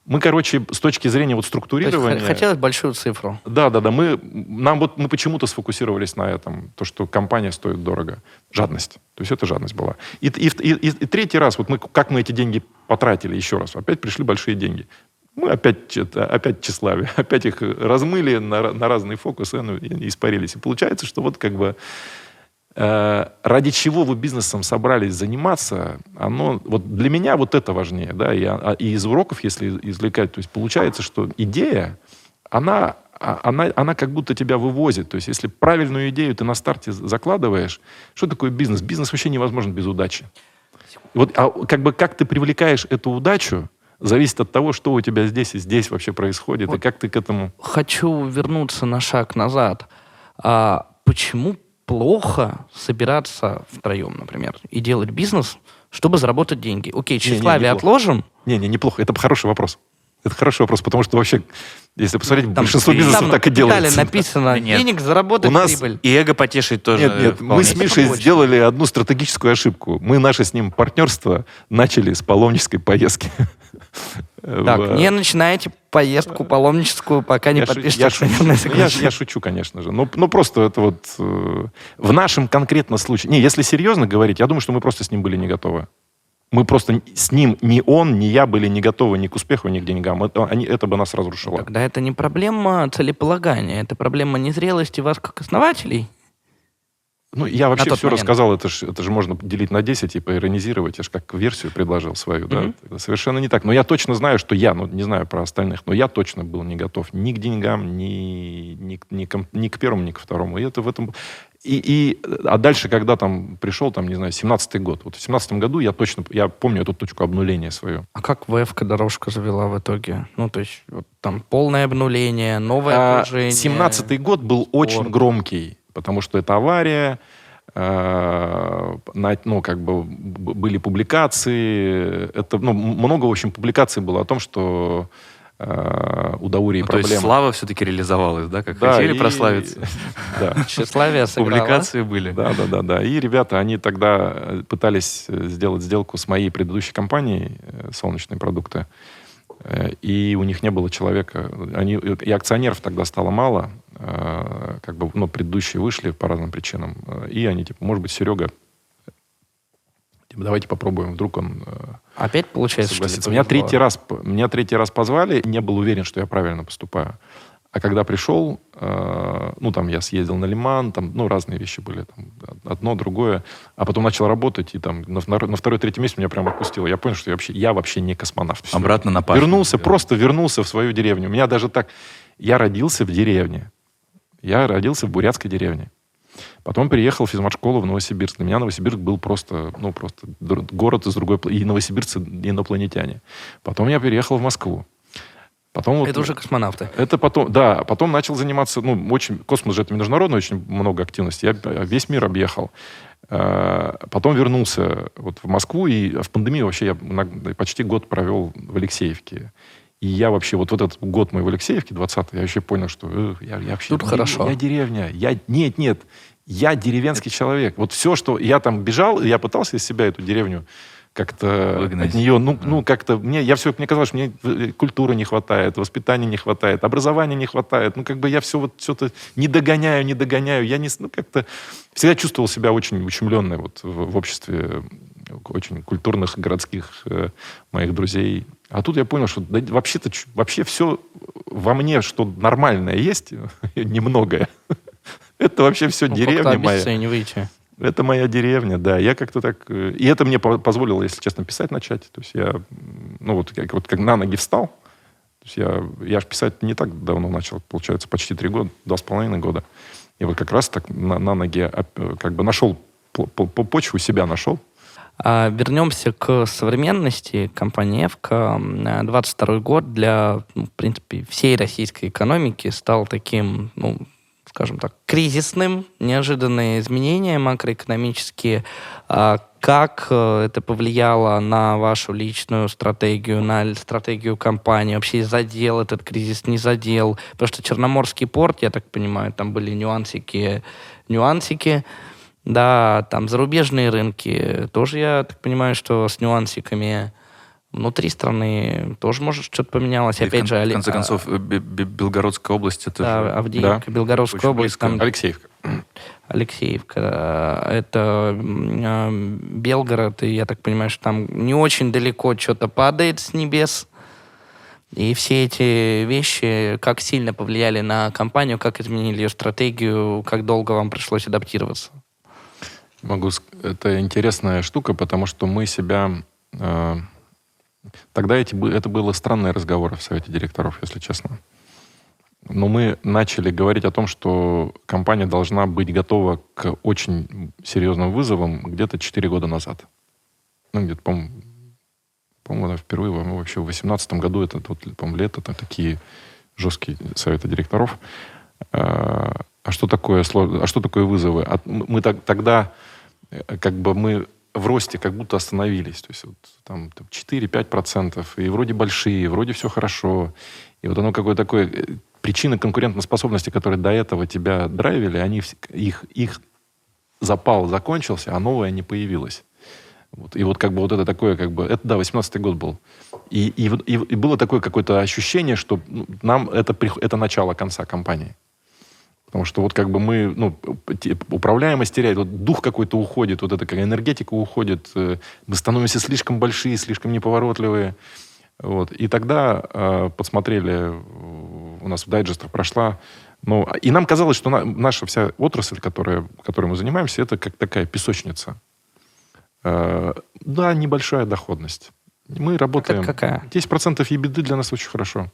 мы, короче, с точки зрения вот То структурирования... х- хотелось большую цифру. Да, да, да. Мы, нам вот, мы почему-то сфокусировались на этом, то, что компания стоит дорого. Жадность. То есть это жадность была. И, и, и- и- и третий раз, вот мы, как мы эти деньги потратили еще раз, опять пришли большие деньги. Мы опять, это, опять тщеславие, опять их размыли на, на разные фокусы ну, испарились. И получается, что вот как бы э, ради чего вы бизнесом собрались заниматься, оно, вот для меня вот это важнее, да, и, а- и из уроков, если извлекать, то есть получается, что идея, она, а- она, она как будто тебя вывозит, то есть если правильную идею ты на старте закладываешь, что такое бизнес? Бизнес вообще невозможен без удачи. Вот, а как бы как ты привлекаешь эту удачу, зависит от того, что у тебя здесь и здесь вообще происходит, и Вот. как ты к этому... Хочу вернуться на шаг назад. А почему плохо собираться втроем, например, и делать бизнес, чтобы заработать деньги? Окей, Не, не, тщеславие неплохо. отложим. Не-не, неплохо. Это хороший вопрос. Это хороший вопрос, потому что вообще, если посмотреть, Там большинство и- бизнесов там так и делается. написано Да нет. денег заработать У нас прибыль. И эго потешить тоже. Нет, нет, мы с. Мишей побочно. сделали одну стратегическую ошибку. Мы наше с ним партнерство начали с паломнической поездки. Так, В- не начинайте поездку паломническую, пока не я, шу- подпишете я шучу, конечно же. Но, но просто это вот э, в нашем конкретном случае. Не, если серьезно говорить, я думаю, что мы просто с ним были не готовы. Мы просто с ним, ни он, ни я были не готовы ни к успеху, ни к деньгам. Это, они, это бы нас разрушило. Тогда это не проблема целеполагания, это проблема незрелости вас как основателей. Ну, я вообще все момент. рассказал, это же это ж можно делить на 10 и поиронизировать. Я же как версию предложил свою, да. Мгм. Это Совершенно не так. Но я точно знаю, что я, ну, не знаю про остальных, но я точно был не готов ни к деньгам, ни, ни, к- ни, к- ни к первому, ни к второму. И это в этом... И, и, а дальше, когда там пришел, там, не знаю, 17-й год. Вот в 17 году я точно, я помню эту точку обнуления свою. А как ВФ дорожка завела в итоге? Ну, то есть вот там полное обнуление, новое А, окружение. 17-й год был очень спор. громкий, потому что это авария, э, на- ну, как бы были публикации, это, ну, много, в общем, публикаций было о том, что э, у Даурии Ну, то есть проблемы. слава все-таки реализовалась, да, как Да, хотели и- прославиться. Да. Тщеславие. Публикации были. Да, да, да, да. И ребята, они тогда э, пытались сделать сделку с моей предыдущей компанией «Солнечные продукты», и у них не было человека. Они, и акционеров тогда стало мало, э, как бы, ну, предыдущие вышли по разным причинам. Э, И они, типа, может быть, Серега, типа, давайте попробуем, вдруг он э, Опять получается, что согласится. ли, Меня повезло? третий, раз, меня третий раз позвали, не был уверен, что я правильно поступаю. А когда пришел, э, ну, там, я съездил на Лиман, там, ну, разные вещи были, там, одно, другое, а потом начал работать, и там на, на второй, третий месяц меня прям отпустило. Я понял, что я вообще, я вообще не космонавт. Всё. Обратно на пашню. Вернулся, Да. просто вернулся в свою деревню. У меня даже так... Я родился в деревне. Я родился в бурятской деревне. Потом переехал в физмат-школу в Новосибирск. Для меня Новосибирск был просто, ну, просто город из другой... И новосибирцы инопланетяне. Потом я переехал в Москву. Потом вот, Это уже космонавты. Это потом, да, потом начал заниматься, ну, очень, космос же это международно, очень много активности. Я весь мир объехал. Э, потом вернулся вот в Москву, и в пандемию вообще я почти год провел в Алексеевке. И я вообще, вот, вот этот год мой в Алексеевке, 20-й, я вообще понял, что э, я, я вообще... Тут я, хорошо. Я деревня. Я, нет, нет. Я деревенский человек. Вот все, что... Я там бежал, я пытался из себя эту деревню как-то от нее, ну, ну как-то мне, я все, мне казалось, что мне э, культуры не хватает, воспитания не хватает, образования не хватает, ну как бы я все вот все-то не догоняю, не догоняю, я не, ну как-то всегда чувствовал себя очень ущемленной вот в, в обществе очень культурных городских э, моих друзей. А тут я понял, что да, вообще-то вообще все во мне, что нормальное есть, немногое. Это вообще все Ну, деревня моя. обесцениваете. Это моя деревня, да. Я как-то так... э, И это мне по- позволило, если честно, писать начать. То есть я, ну вот как, вот как на ноги встал, то есть я, я же писать не так давно начал, получается, почти три года, два с половиной года. И вот как раз так на, на ноге оп- э, как бы нашел по, по- по- почву себя нашел. А, вернемся к современности компании «Эвка». М, 22 год для, ну, в принципе, всей российской экономики стал таким, ну, скажем так, кризисным, неожиданные изменения макроэкономические. А Как э, это повлияло на вашу личную стратегию, на стратегию компании? Вообще задел этот кризис, не задел? Потому что Черноморский порт, я так понимаю, там были нюансики, нюансики. Да, там зарубежные рынки. Тоже я так понимаю, что с нюансиками внутри страны тоже, может, что-то поменялось. И в Опять кон- же, в Али- конце а, концов, э, Бе- Бе- Белгородская область, это да, же... Авдеевка, Белгородская очень область, близко. там Алексеевка. Алексеевка. Это э, Белгород, и я так понимаю, что там не очень далеко что-то падает с небес. И все эти вещи как сильно повлияли на компанию, как изменили ее стратегию, как долго вам пришлось адаптироваться? Могу... ск- Это интересная штука, потому что мы себя... Тогда эти, это было странные разговоры в совете директоров, если честно. Но мы начали говорить о том, что компания должна быть готова к очень серьезным вызовам где-то 4 года назад. Ну, где-то, по-моему, по-моему, впервые во- вообще в 2018 году, это, вот, по-моему, лето, там такие жесткие советы директоров. А а что такое, а что такое вызовы? А мы так- тогда э, как бы мы в росте как будто остановились. То есть вот там, там 4-5%, и вроде большие, вроде все хорошо. И вот оно какое-то такое... э, Причины конкурентоспособности, которые до этого тебя драйвили, они, их, их запал закончился, а новое не появилось. Вот. И вот как бы вот это такое, как бы, это, да, 18-й год был. И, и, и, и было такое какое-то ощущение, что ну, нам это, это начало конца компании. Потому что вот как бы мы, ну, управляемость теряет, вот дух какой-то уходит, вот эта как энергетика уходит, э, мы становимся слишком большие, слишком неповоротливые. Вот. И тогда э, подсмотрели, у нас в дайджестах прошла, ну, и нам казалось, что на- наша вся отрасль, которая, которой мы занимаемся, это как такая песочница. Э, да, небольшая доходность. Мы работаем... какая? 10% ебеды для нас очень хорошо.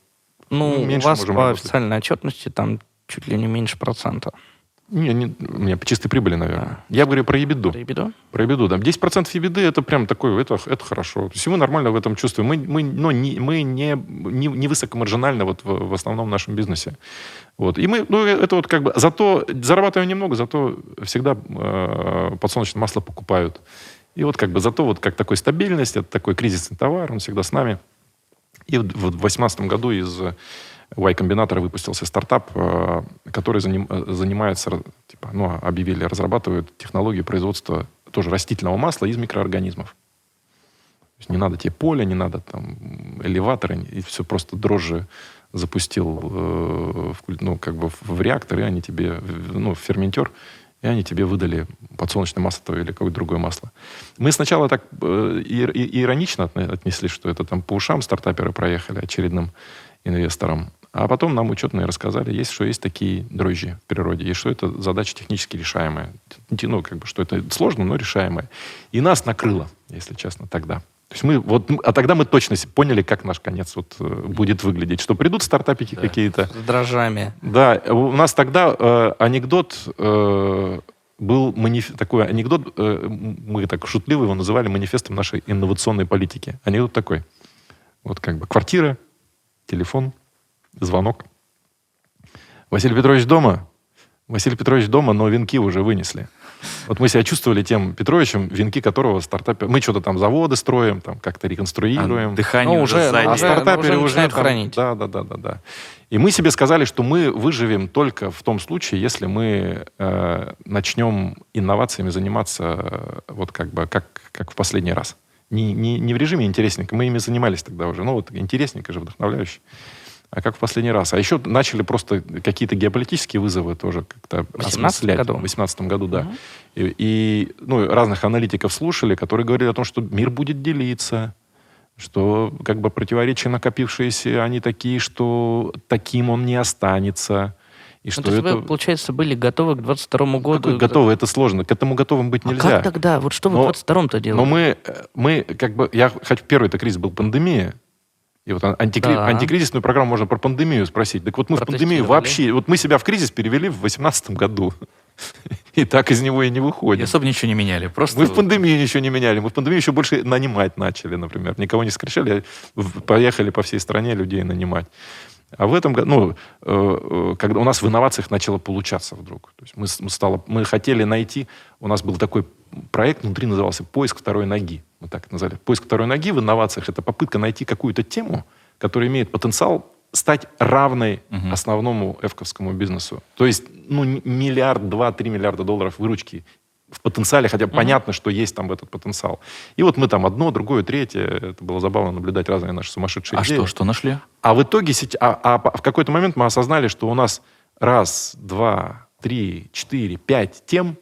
Ну, Ну, у меньше вас по работать. официальной отчетности там чуть ли не меньше процента. Не, не, у меня по чистой прибыли, наверное. Я говорю про ебеду. Про ебеду? Про ебеду, да. 10% ебеды это прям такое, это, это хорошо. То есть мы нормально в этом чувствуем. Мы, мы, ну, не, мы не, не, не высокомаржинально вот в, в основном нашем бизнесе. Вот. И мы, ну, это вот как бы, зато зарабатываем немного, зато всегда э, подсолнечное масло покупают. И вот как бы зато вот как такой стабильность, это такой кризисный товар, он всегда с нами. И в 2018 году из Y-комбинатора выпустился стартап, э, который заним- э, занимается, типа, ну, объявили, разрабатывают технологию производства тоже растительного масла из микроорганизмов. То есть не надо тебе поле, не надо там элеваторы, и все просто дрожжи запустил э, в, ну, как бы в, реактор, и они тебе, ну, в ферментер, и они тебе выдали подсолнечное масло или какое-то другое масло. Мы сначала так э, ир- и- иронично отне- отнеслись, что это там по ушам стартаперы проехали очередным инвесторам. А потом нам учетные рассказали, есть, что есть такие дрожжи в природе, и что это задача технически решаемая. Т- Ну, как бы, что это сложно, но решаемая. И нас накрыло, если честно, тогда. То есть мы вот, а тогда мы точно поняли, как наш конец вот, э, будет выглядеть. Что придут стартапики Да. какие-то, С дрожжами. да, у нас тогда э, анекдот э, был маниф- такой анекдот, э, мы так шутливо его называли манифестом нашей инновационной политики. Анекдот такой. Вот как бы квартира, телефон, звонок. Василий Петрович дома? Василий Петрович дома, но венки уже вынесли. Вот мы себя чувствовали тем Петровичем, венки которого стартапе... Мы что-то там заводы строим, там как-то реконструируем. А, дыхание Ну, уже, сзади. ну, А стартаперы уже уже, начинают там- хранить. Да, да, да, да, да. И мы себе сказали, что мы выживем только в том случае, если мы э, начнем инновациями заниматься э, вот как бы как, как в последний раз. Не, не, не в режиме интересненько, мы ими занимались тогда уже. Ну вот интересненько же, вдохновляюще. А как в последний раз. А еще начали просто какие-то геополитические вызовы тоже как-то 18 осмыслять. году? В 2018 году, да. И, и, ну, разных аналитиков слушали, которые говорили о том, что мир будет делиться, что как бы противоречия накопившиеся, они такие, что таким он не останется. И Ну, что то есть это... вы, получается, были готовы к 22 году. Какой готовы, это сложно. К этому готовым быть А нельзя. как тогда? Вот что вы Но- в 22-м-то делали? Но мы, э, мы как бы... Я, хоть первый-то кризис был пандемия, и вот антикри- Да. антикризисную программу можно про пандемию спросить. Так вот мы в пандемию вообще... Вот мы себя в кризис перевели в 2018 году. И так из него и не И выходим. особо ничего не меняли. Просто Мы в пандемию ничего не меняли. Мы в пандемию еще больше нанимать начали, например. Никого не сокращали, а поехали по всей стране людей нанимать. А в этом году, ну, э, э, когда у нас в инновациях начало получаться вдруг. То есть мы, мы, стало, мы хотели найти, у нас был такой проект, внутри назывался «Поиск второй ноги». Мы так это назвали. «Поиск второй ноги» в инновациях – это попытка найти какую-то тему, которая имеет потенциал стать равной Мгм. основному эвковскому бизнесу. То есть, ну, миллиард, два, три миллиарда долларов выручки в потенциале, хотя понятно, что есть там этот потенциал. И вот мы там одно, другое, третье. Это было забавно наблюдать разные наши сумасшедшие А идеи. что, что нашли? А в итоге, а, а в какой-то момент мы осознали, что у нас раз, два, три, четыре, пять тем,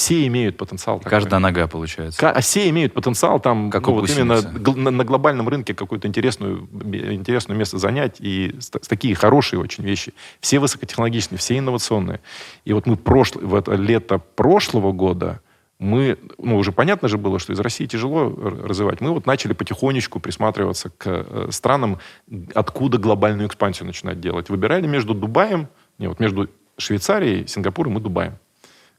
все имеют потенциал. такой. Каждая нога, получается. Ка- а все имеют потенциал там Как ну, вот именно гл- на, на глобальном рынке какое-то интересную, бе- интересное место занять и с- с такие хорошие очень вещи. Все высокотехнологичные, все инновационные. И вот мы прошлое, в это лето прошлого года мы, ну, уже понятно же было, что из России тяжело развивать. Мы вот начали потихонечку присматриваться к э, странам, откуда глобальную экспансию начинать делать. Выбирали между Дубаем, не, вот между Швейцарией, Сингапуром и Дубаем.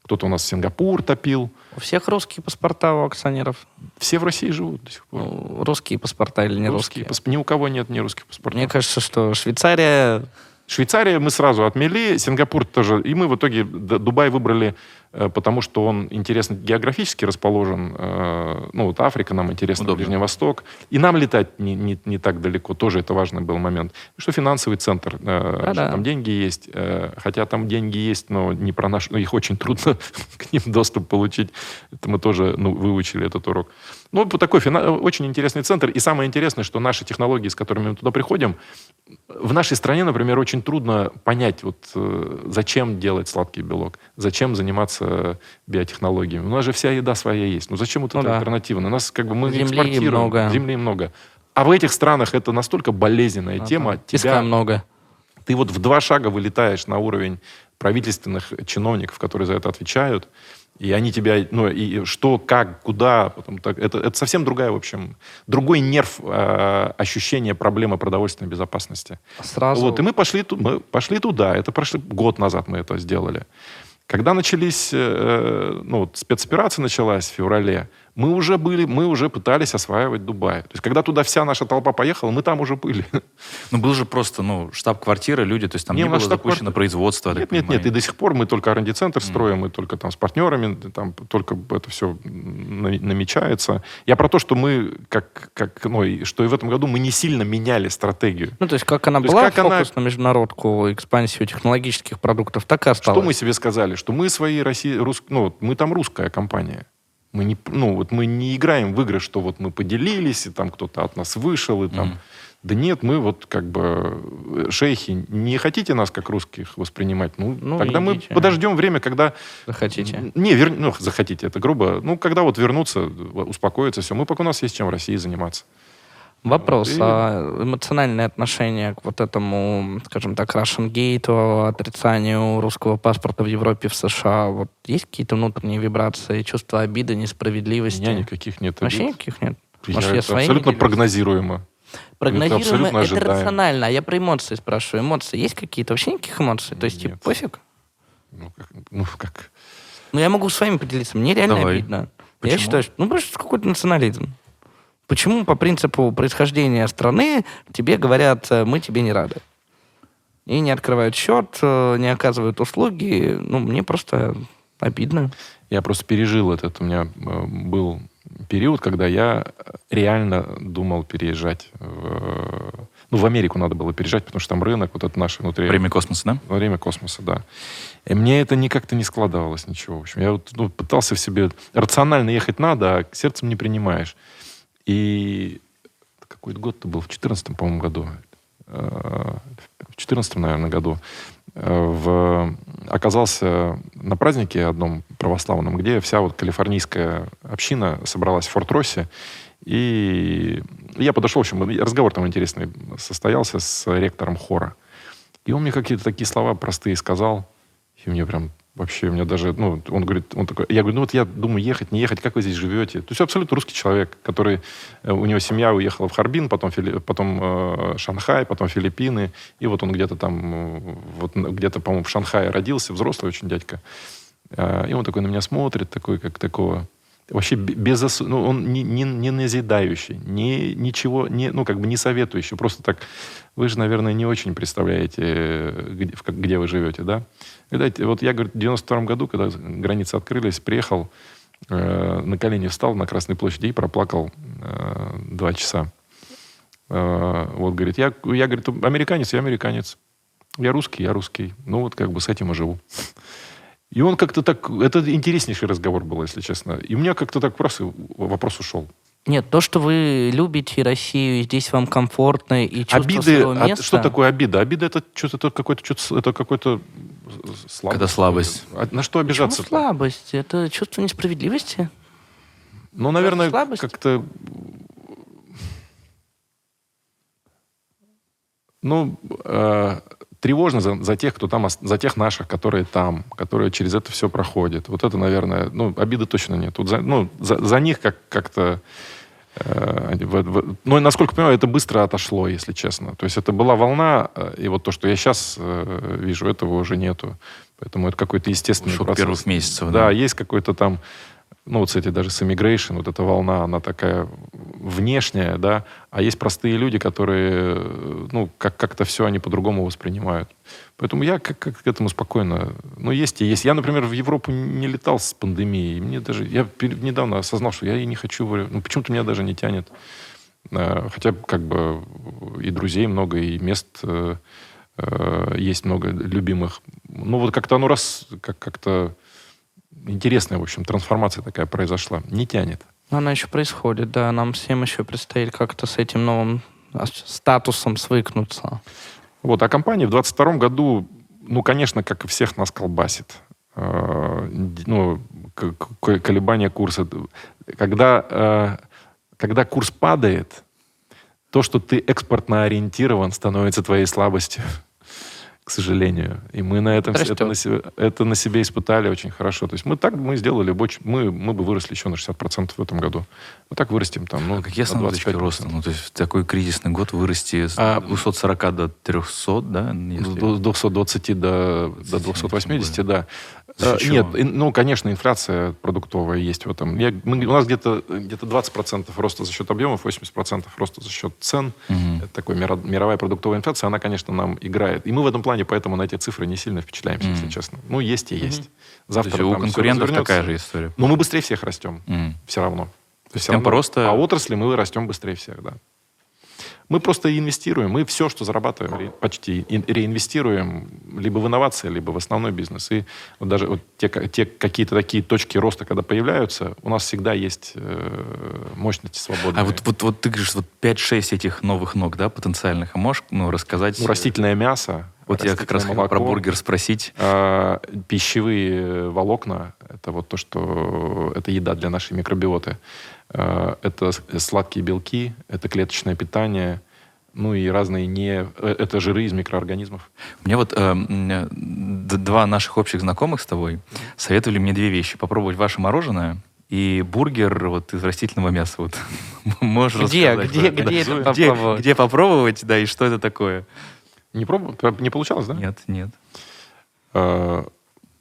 Кто-то у нас Сингапур топил. У всех русские паспорта у акционеров? Все в России живут до сих пор. Ну, русские паспорта или не русские? пасп- Ни у кого нет ни русских паспортов. Мне кажется, что Швейцария... Швейцария мы сразу отмели, Сингапур тоже. И мы в итоге Дубай выбрали, э, потому что он интересно географически расположен. Э, Ну, вот Африка нам интересна, Удобно. Ближний Восток. И нам летать не, не, не так далеко. Тоже это важный был момент. Что финансовый центр. э, что Там деньги есть. Хотя там деньги есть, но не про наш... ну, Их очень трудно к ним доступ получить. Это мы тоже ну, выучили этот урок. Ну, такой фина- очень интересный центр. И самое интересное, что наши технологии, с которыми мы туда приходим, в нашей стране, например, очень трудно понять, вот э, зачем делать сладкий белок, зачем заниматься биотехнологиями. У нас же вся еда своя есть. Ну зачем вот Ну это да. альтернативно? У нас как бы мы Земли экспортируем. много. Земли много. А в этих странах это настолько болезненная Ага. тема. Песка Тебя, много. ты вот в два шага вылетаешь на уровень правительственных чиновников, которые за это отвечают, и они тебя, ну, и что, как, куда, потом так, это, это совсем другая, в общем, другой нерв э, ощущения проблемы продовольственной безопасности. Сразу... Вот, и мы пошли, мы пошли туда. Это прошли год назад мы это сделали. Когда начались, э, ну, вот спецоперация началась в феврале, мы уже были, мы уже пытались осваивать Дубай. То есть, когда туда вся наша толпа поехала, мы там уже были. Ну, был же просто, ну, штаб-квартира, люди, то есть там Не, не, у было нас запущено штаб-квартира. производство, я Нет, так нет, нет. И понимаю. до сих пор мы только R&D-центр строим, мы только там с партнерами, там только это все намечается. Я про то, что мы, как, как, ну, и что и в этом году мы не сильно меняли стратегию. Ну, то есть, как она То есть была как она- фокус на международку, экспансию технологических продуктов, так и осталась. Что мы себе сказали? Что мы свои России, рус, ну, мы там русская компания. Мы не, ну, вот мы не играем в игры, что вот мы поделились, и там кто-то от нас вышел, и там... Мгм. Да нет, мы вот как бы э, шейхи, не хотите нас как русских воспринимать? Ну, Ну, тогда мы идите. подождем время, когда... Захотите. Не, вер... ну, захотите, это грубо. Ну, когда вот вернуться, успокоиться, все. Мы пока у нас есть чем в России заниматься. Вопрос, И- а эмоциональное отношение к вот этому, скажем так, Russian Gate, отрицанию русского паспорта в Европе, в США, вот есть какие-то внутренние вибрации, чувство обиды, У несправедливости? меня никаких нет. Вообще никаких нет? Я- Может, я это абсолютно прогнозируемо. Прогнозируемо, это, ожидаемо. рационально. А я про эмоции спрашиваю. Эмоции есть какие-то? Вообще никаких эмоций? То есть, типа, Нет. пофиг? Ну, как, ну, как... Ну, я могу с вами поделиться. Мне реально Давай. обидно. Я Почему? считаю, что, ну, просто это какой-то национализм. Почему по принципу происхождения страны тебе говорят, э, мы тебе не рады? и не открывают счет, э, не оказывают услуги. Ну, мне просто обидно. Я просто пережил этот. У меня э, был период, когда я реально думал переезжать в... Ну, в Америку надо было переезжать, потому что там рынок, вот это наше внутри... Время космоса, да? Время космоса, да. И мне это никак-то не складывалось ничего. В общем, я вот ну, пытался в себе... Рационально ехать надо, а сердцем не принимаешь. И какой-то год-то был, в 14 по-моему, году. Э, в 14 наверное, году. Э, в... Оказался на празднике одном православном, где вся вот калифорнийская община собралась в Форт-Россе. И я подошел, в общем, разговор там интересный состоялся с ректором хора. И он мне какие-то такие слова простые сказал. И мне прям вообще, у меня даже, ну, он говорит, он такой, я говорю, ну вот я думаю, ехать, не ехать, как вы здесь живете? То есть абсолютно русский человек, который, э, у него семья уехала в Харбин, потом, Фили, потом э, Шанхай, потом Филиппины, и вот он где-то там, вот где-то, по-моему, в Шанхае родился, взрослый очень дядька. Э, и он такой на меня смотрит, такой, как такого, вообще без ну, он не, не, не назидающий, не, ничего, не, ну, как бы не советующий, просто так, вы же, наверное, не очень представляете, где, где вы живете, да? Видать, вот я, говорю, в 92 году, когда границы открылись, приехал, э, на колени встал на Красной площади и проплакал э, два часа. Э, вот, говорит, я, я, говорит, американец, я американец. Я русский, я русский. Ну, вот как бы с этим и живу. И он как-то так... Это интереснейший разговор был, если честно. И у меня как-то так просто вопрос ушел. Нет, то, что вы любите Россию, здесь вам комфортно и чувство Обиды, своего места... А что такое обида? Обида это что-то это какой-то что-то это какой-то слабость. Когда слабость. А на что обижаться? Почему слабость? Это чувство несправедливости? Ну, наверное, как-то... Ну, э, тревожно за, за тех, кто там, за тех наших, которые там, которые через это все проходят. Вот это, наверное, ну, обиды точно нет. Тут за, ну, за, за них как, как-то... Э, в, в, ну, насколько понимаю, это быстро отошло, если честно. То есть это была волна, э, и вот то, что я сейчас э, вижу, этого уже нету. Поэтому это какой-то естественный Шок процесс. первых месяцев. Да, да, есть какой-то там ну, вот, кстати, даже с immigration, вот эта волна, она такая внешняя, да, а есть простые люди, которые, ну, как- как-то все они по-другому воспринимают. Поэтому я как, как к этому спокойно... Ну, есть и есть. Я, например, в Европу не летал с пандемией. Мне даже... Я недавно осознал, что я и не хочу... Ну, почему-то меня даже не тянет. А, хотя, как бы, и друзей много, и мест э, э, есть много любимых. Ну, вот как-то оно раз... Как- как-то интересная, в общем, трансформация такая произошла. Не тянет. Она еще происходит, да. Нам всем еще предстоит как-то с этим новым статусом свыкнуться. Вот, а компания в 22 году, ну, конечно, как и всех нас колбасит. Э, ну, колебания курса. Когда, э, когда курс падает, то, что ты экспортно ориентирован, становится твоей слабостью к сожалению. И мы на этом это на, себе, это на себе испытали очень хорошо. То есть мы так мы сделали, мы, мы бы выросли еще на 60% в этом году. Мы так вырастем там, ну, а какие основные точки роста? Ну, то есть в такой кризисный год вырасти с а, 240 до 300, да? Если... С 220 до, до 280, да. А, нет, ну, конечно, инфляция продуктовая есть в этом. Я, мы, у нас где-то где 20% роста за счет объемов, 80% роста за счет цен. Угу. Это мира, мировая продуктовая инфляция, она, конечно, нам играет. И мы в этом плане поэтому на эти цифры не сильно впечатляемся, угу. если честно. Ну, есть и есть. Угу. Завтра То есть у конкурентов такая же история. Но мы быстрее всех растем. Угу. Все равно. То есть все равно, просто... По отрасли мы растем быстрее всех, да. Мы просто инвестируем. Мы все, что зарабатываем, почти реинвестируем либо в инновации, либо в основной бизнес. И вот даже вот те, те какие-то такие точки роста, когда появляются, у нас всегда есть э, мощности свободные. А вот, вот, вот ты говоришь, вот 5-6 этих новых ног, да, потенциальных, а можешь ну, рассказать? Ну, растительное мясо. Вот я как раз хотел про бургер спросить. Э, пищевые волокна, это вот то, что это еда для нашей микробиоты. Э, это сладкие белки, это клеточное питание, ну и разные не... Э, это жиры из микроорганизмов. У меня вот э, два наших общих знакомых с тобой советовали мне две вещи. Попробовать ваше мороженое и бургер вот из растительного мяса. Вот. Можешь где, рассказать? Где, да, где, да. где, попробовать? где попробовать, да, и что это такое? Не, пробовал? Не получалось, да? Нет, нет. А,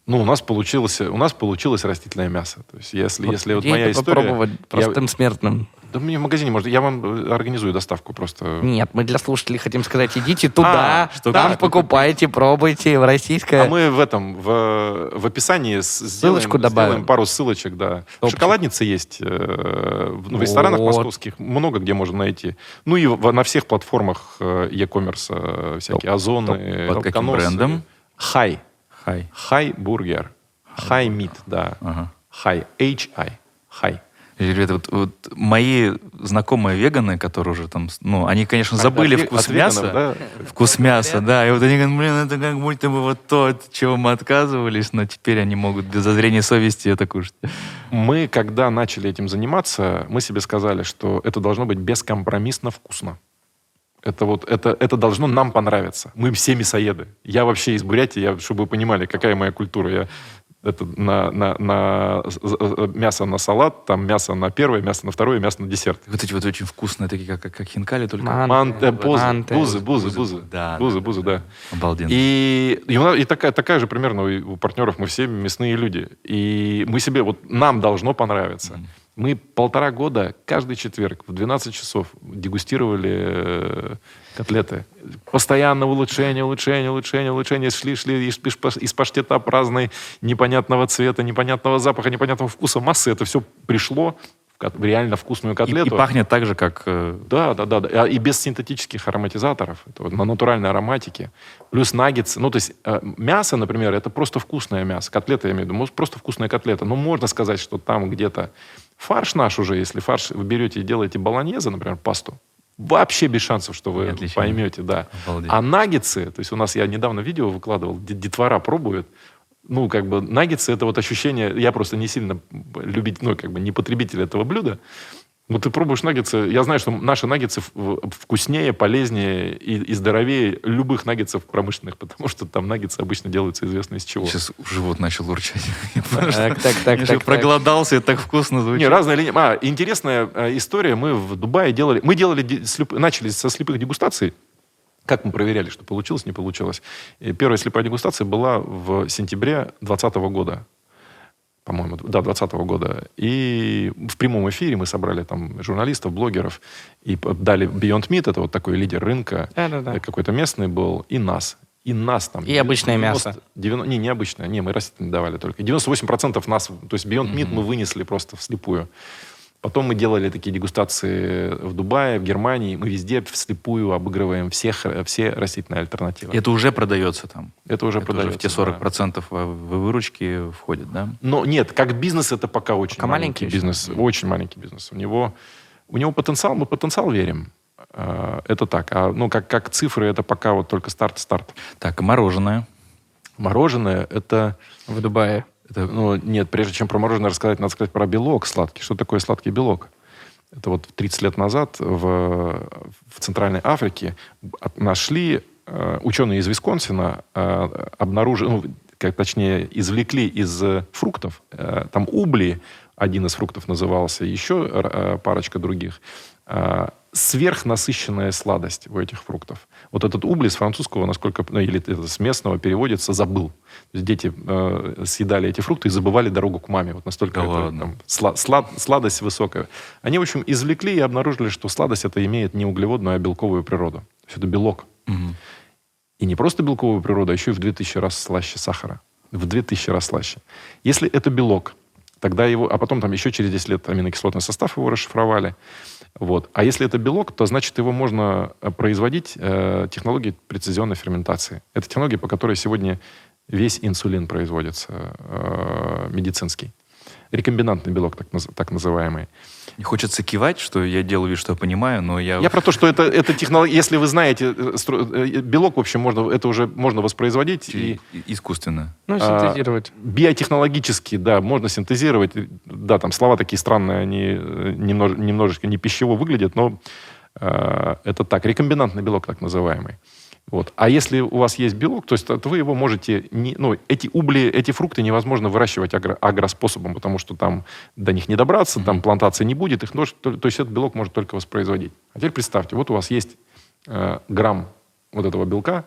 ну, у нас получилось, у нас получилось растительное мясо. То есть, если, вот если вот моя история... попробовать простым я, смертным? Да мне в магазине можно. Я вам э, организую доставку просто. Нет, мы для слушателей хотим сказать, идите туда, А, что- там да, покупайте, пробуйте в российское. А мы в этом, в, в описании сделаем, Ссылочку добавим. сделаем пару ссылочек, да. Топчик. Шоколадница есть э, в, ну, в ресторанах Вот. московских, много где можно найти. Ну и в- на всех платформах э, e-commerce, всякие Озоны, топ. Под каким брендом? Хай. Хай. Хай бургер. Хай мит, да. Хай. H-I. Хай. Ребята, вот, вот мои знакомые веганы, которые уже там, ну, они, конечно, забыли От вкус от веганов, мяса. да? Вкус мяса, да. И вот они говорят, блин, это как будто бы вот то, от чего мы отказывались, но теперь они могут без зазрения совести это кушать. Мы, когда начали этим заниматься, мы себе сказали, что это должно быть бескомпромиссно вкусно. Это вот, это, это должно нам понравиться. Мы все мясоеды. Я вообще из Бурятии, я, чтобы вы понимали, какая моя культура. Я это на, на, на мясо на салат, там мясо на первое, мясо на второе, мясо на десерт. Вот эти вот очень вкусные, такие как, как, как хинкали, только Ман- Ман, э, позы, манты. бузы, бузы, бузы. Да, бузы, да, бузы, да. обалденно. И, и, у нас- и такая, такая же примерно у, у партнеров, мы все мясные люди. И мы себе, вот нам должно понравиться. Мы полтора года каждый четверг в 12 часов дегустировали э, котлеты. Постоянно улучшение, улучшение, улучшение, улучшение. Шли, шли из, из паш- из паштета праздной, непонятного цвета, непонятного запаха, непонятного вкуса массы. Это все пришло в реально вкусную И, котлету. и пахнет так же, как... э, Да, да, да, да. А И без синтетических ароматизаторов. Это вот на натуральной ароматике. Плюс наггетсы. Ну, то есть э, мясо, например, это просто вкусное мясо. Котлета, я имею в виду, может, просто вкусная котлета. Но можно сказать, что там где-то фарш наш уже, если фарш вы берете и делаете баланьезе, например, пасту, вообще без шансов, что вы Отлично. поймете, да. Обалдеть. А наггетсы, то есть у нас, я недавно видео выкладывал, де- детвора пробует, ну, как бы, наггетсы, это вот ощущение, я просто не сильно любить, ну, как бы, не потребитель этого блюда, вот ты пробуешь наггетсы, я знаю, что наши наггетсы вкуснее, полезнее и, и здоровее любых наггетсов промышленных, потому что там наггетсы обычно делаются известно из чего. Сейчас живот начал урчать. Так, так, так, Я проголодался, это так вкусно звучит. Не, разные линии. А, интересная э, история. Мы в Дубае делали... Мы делали... Начали со слепых дегустаций. Как мы проверяли, что получилось, не получилось? Первая слепая дегустация была в сентябре 2020 года. По-моему, да, 2020 года. И в прямом эфире мы собрали там журналистов, блогеров, и дали Beyond Meat, это вот такой лидер рынка, Да-да-да. э, какой-то местный был, и нас. И нас там. И обычное мясо. 90 не, не обычное. Не, мы растительное давали только. 98% нас, то есть Beyond Meat мы вынесли просто вслепую. Потом мы делали такие дегустации в Дубае, в Германии. Мы везде вслепую обыгрываем всех, все растительные альтернативы. Это уже продается там. Это уже Это продается. в те 40% во- во выручки входит, да? Но нет, как бизнес это пока очень Пока маленький, маленький еще. бизнес. Очень маленький бизнес. У него, у него потенциал, мы потенциал верим. Э, Это так. А, ну, как, как цифры, это пока вот только старт-старт. Так, мороженое. Мороженое это... В Дубае. Это, ну, нет, прежде чем про мороженое рассказать, надо сказать про белок сладкий. Что такое сладкий белок? Это вот 30 лет назад в, в Центральной Африке нашли э, ученые из Висконсина, э, обнаружили, ну, как точнее, извлекли из фруктов, э, там убли, один из фруктов назывался, еще э, парочка других, сверхнасыщенная сладость у этих фруктов. Вот этот убли с французского, насколько, ну, или это с местного переводится, забыл. Дети э, съедали эти фрукты и забывали дорогу к маме. Вот настолько Да это, ладно? там, сла- слад- сладость высокая. Они, в общем, извлекли и обнаружили, что сладость это имеет не углеводную, а белковую природу. То есть это белок. Мгм. И не просто белковую природу, а еще и в 2000 раз слаще сахара. В 2000 раз слаще. Если это белок, тогда его... А потом там еще через 10 лет аминокислотный состав его расшифровали. Вот. А если это белок, то значит его можно э, производить э, технологией прецизионной ферментации. Это технология, по которой сегодня весь инсулин производится э, медицинский. Рекомбинантный белок, так, так называемый. Не хочется кивать, что я делаю вид, что я понимаю, но я... Я про то, что это, это технология, если вы знаете, э, стру- э, белок, в общем, можно, это уже можно воспроизводить. И, искусственно. Ну, А, синтезировать. биотехнологически, да, можно синтезировать. Да, там слова такие странные, они э, немнож- немножечко не пищево выглядят, но э, это так, рекомбинантный белок так называемый. Вот. А если у вас есть белок, то есть то вы его можете... Не, ну, эти убли, эти фрукты невозможно выращивать агро, агроспособом, потому что там до них не добраться, там плантации не будет, их нож, то, то есть этот белок может только воспроизводить. А теперь представьте, вот у вас есть э, грамм вот этого белка,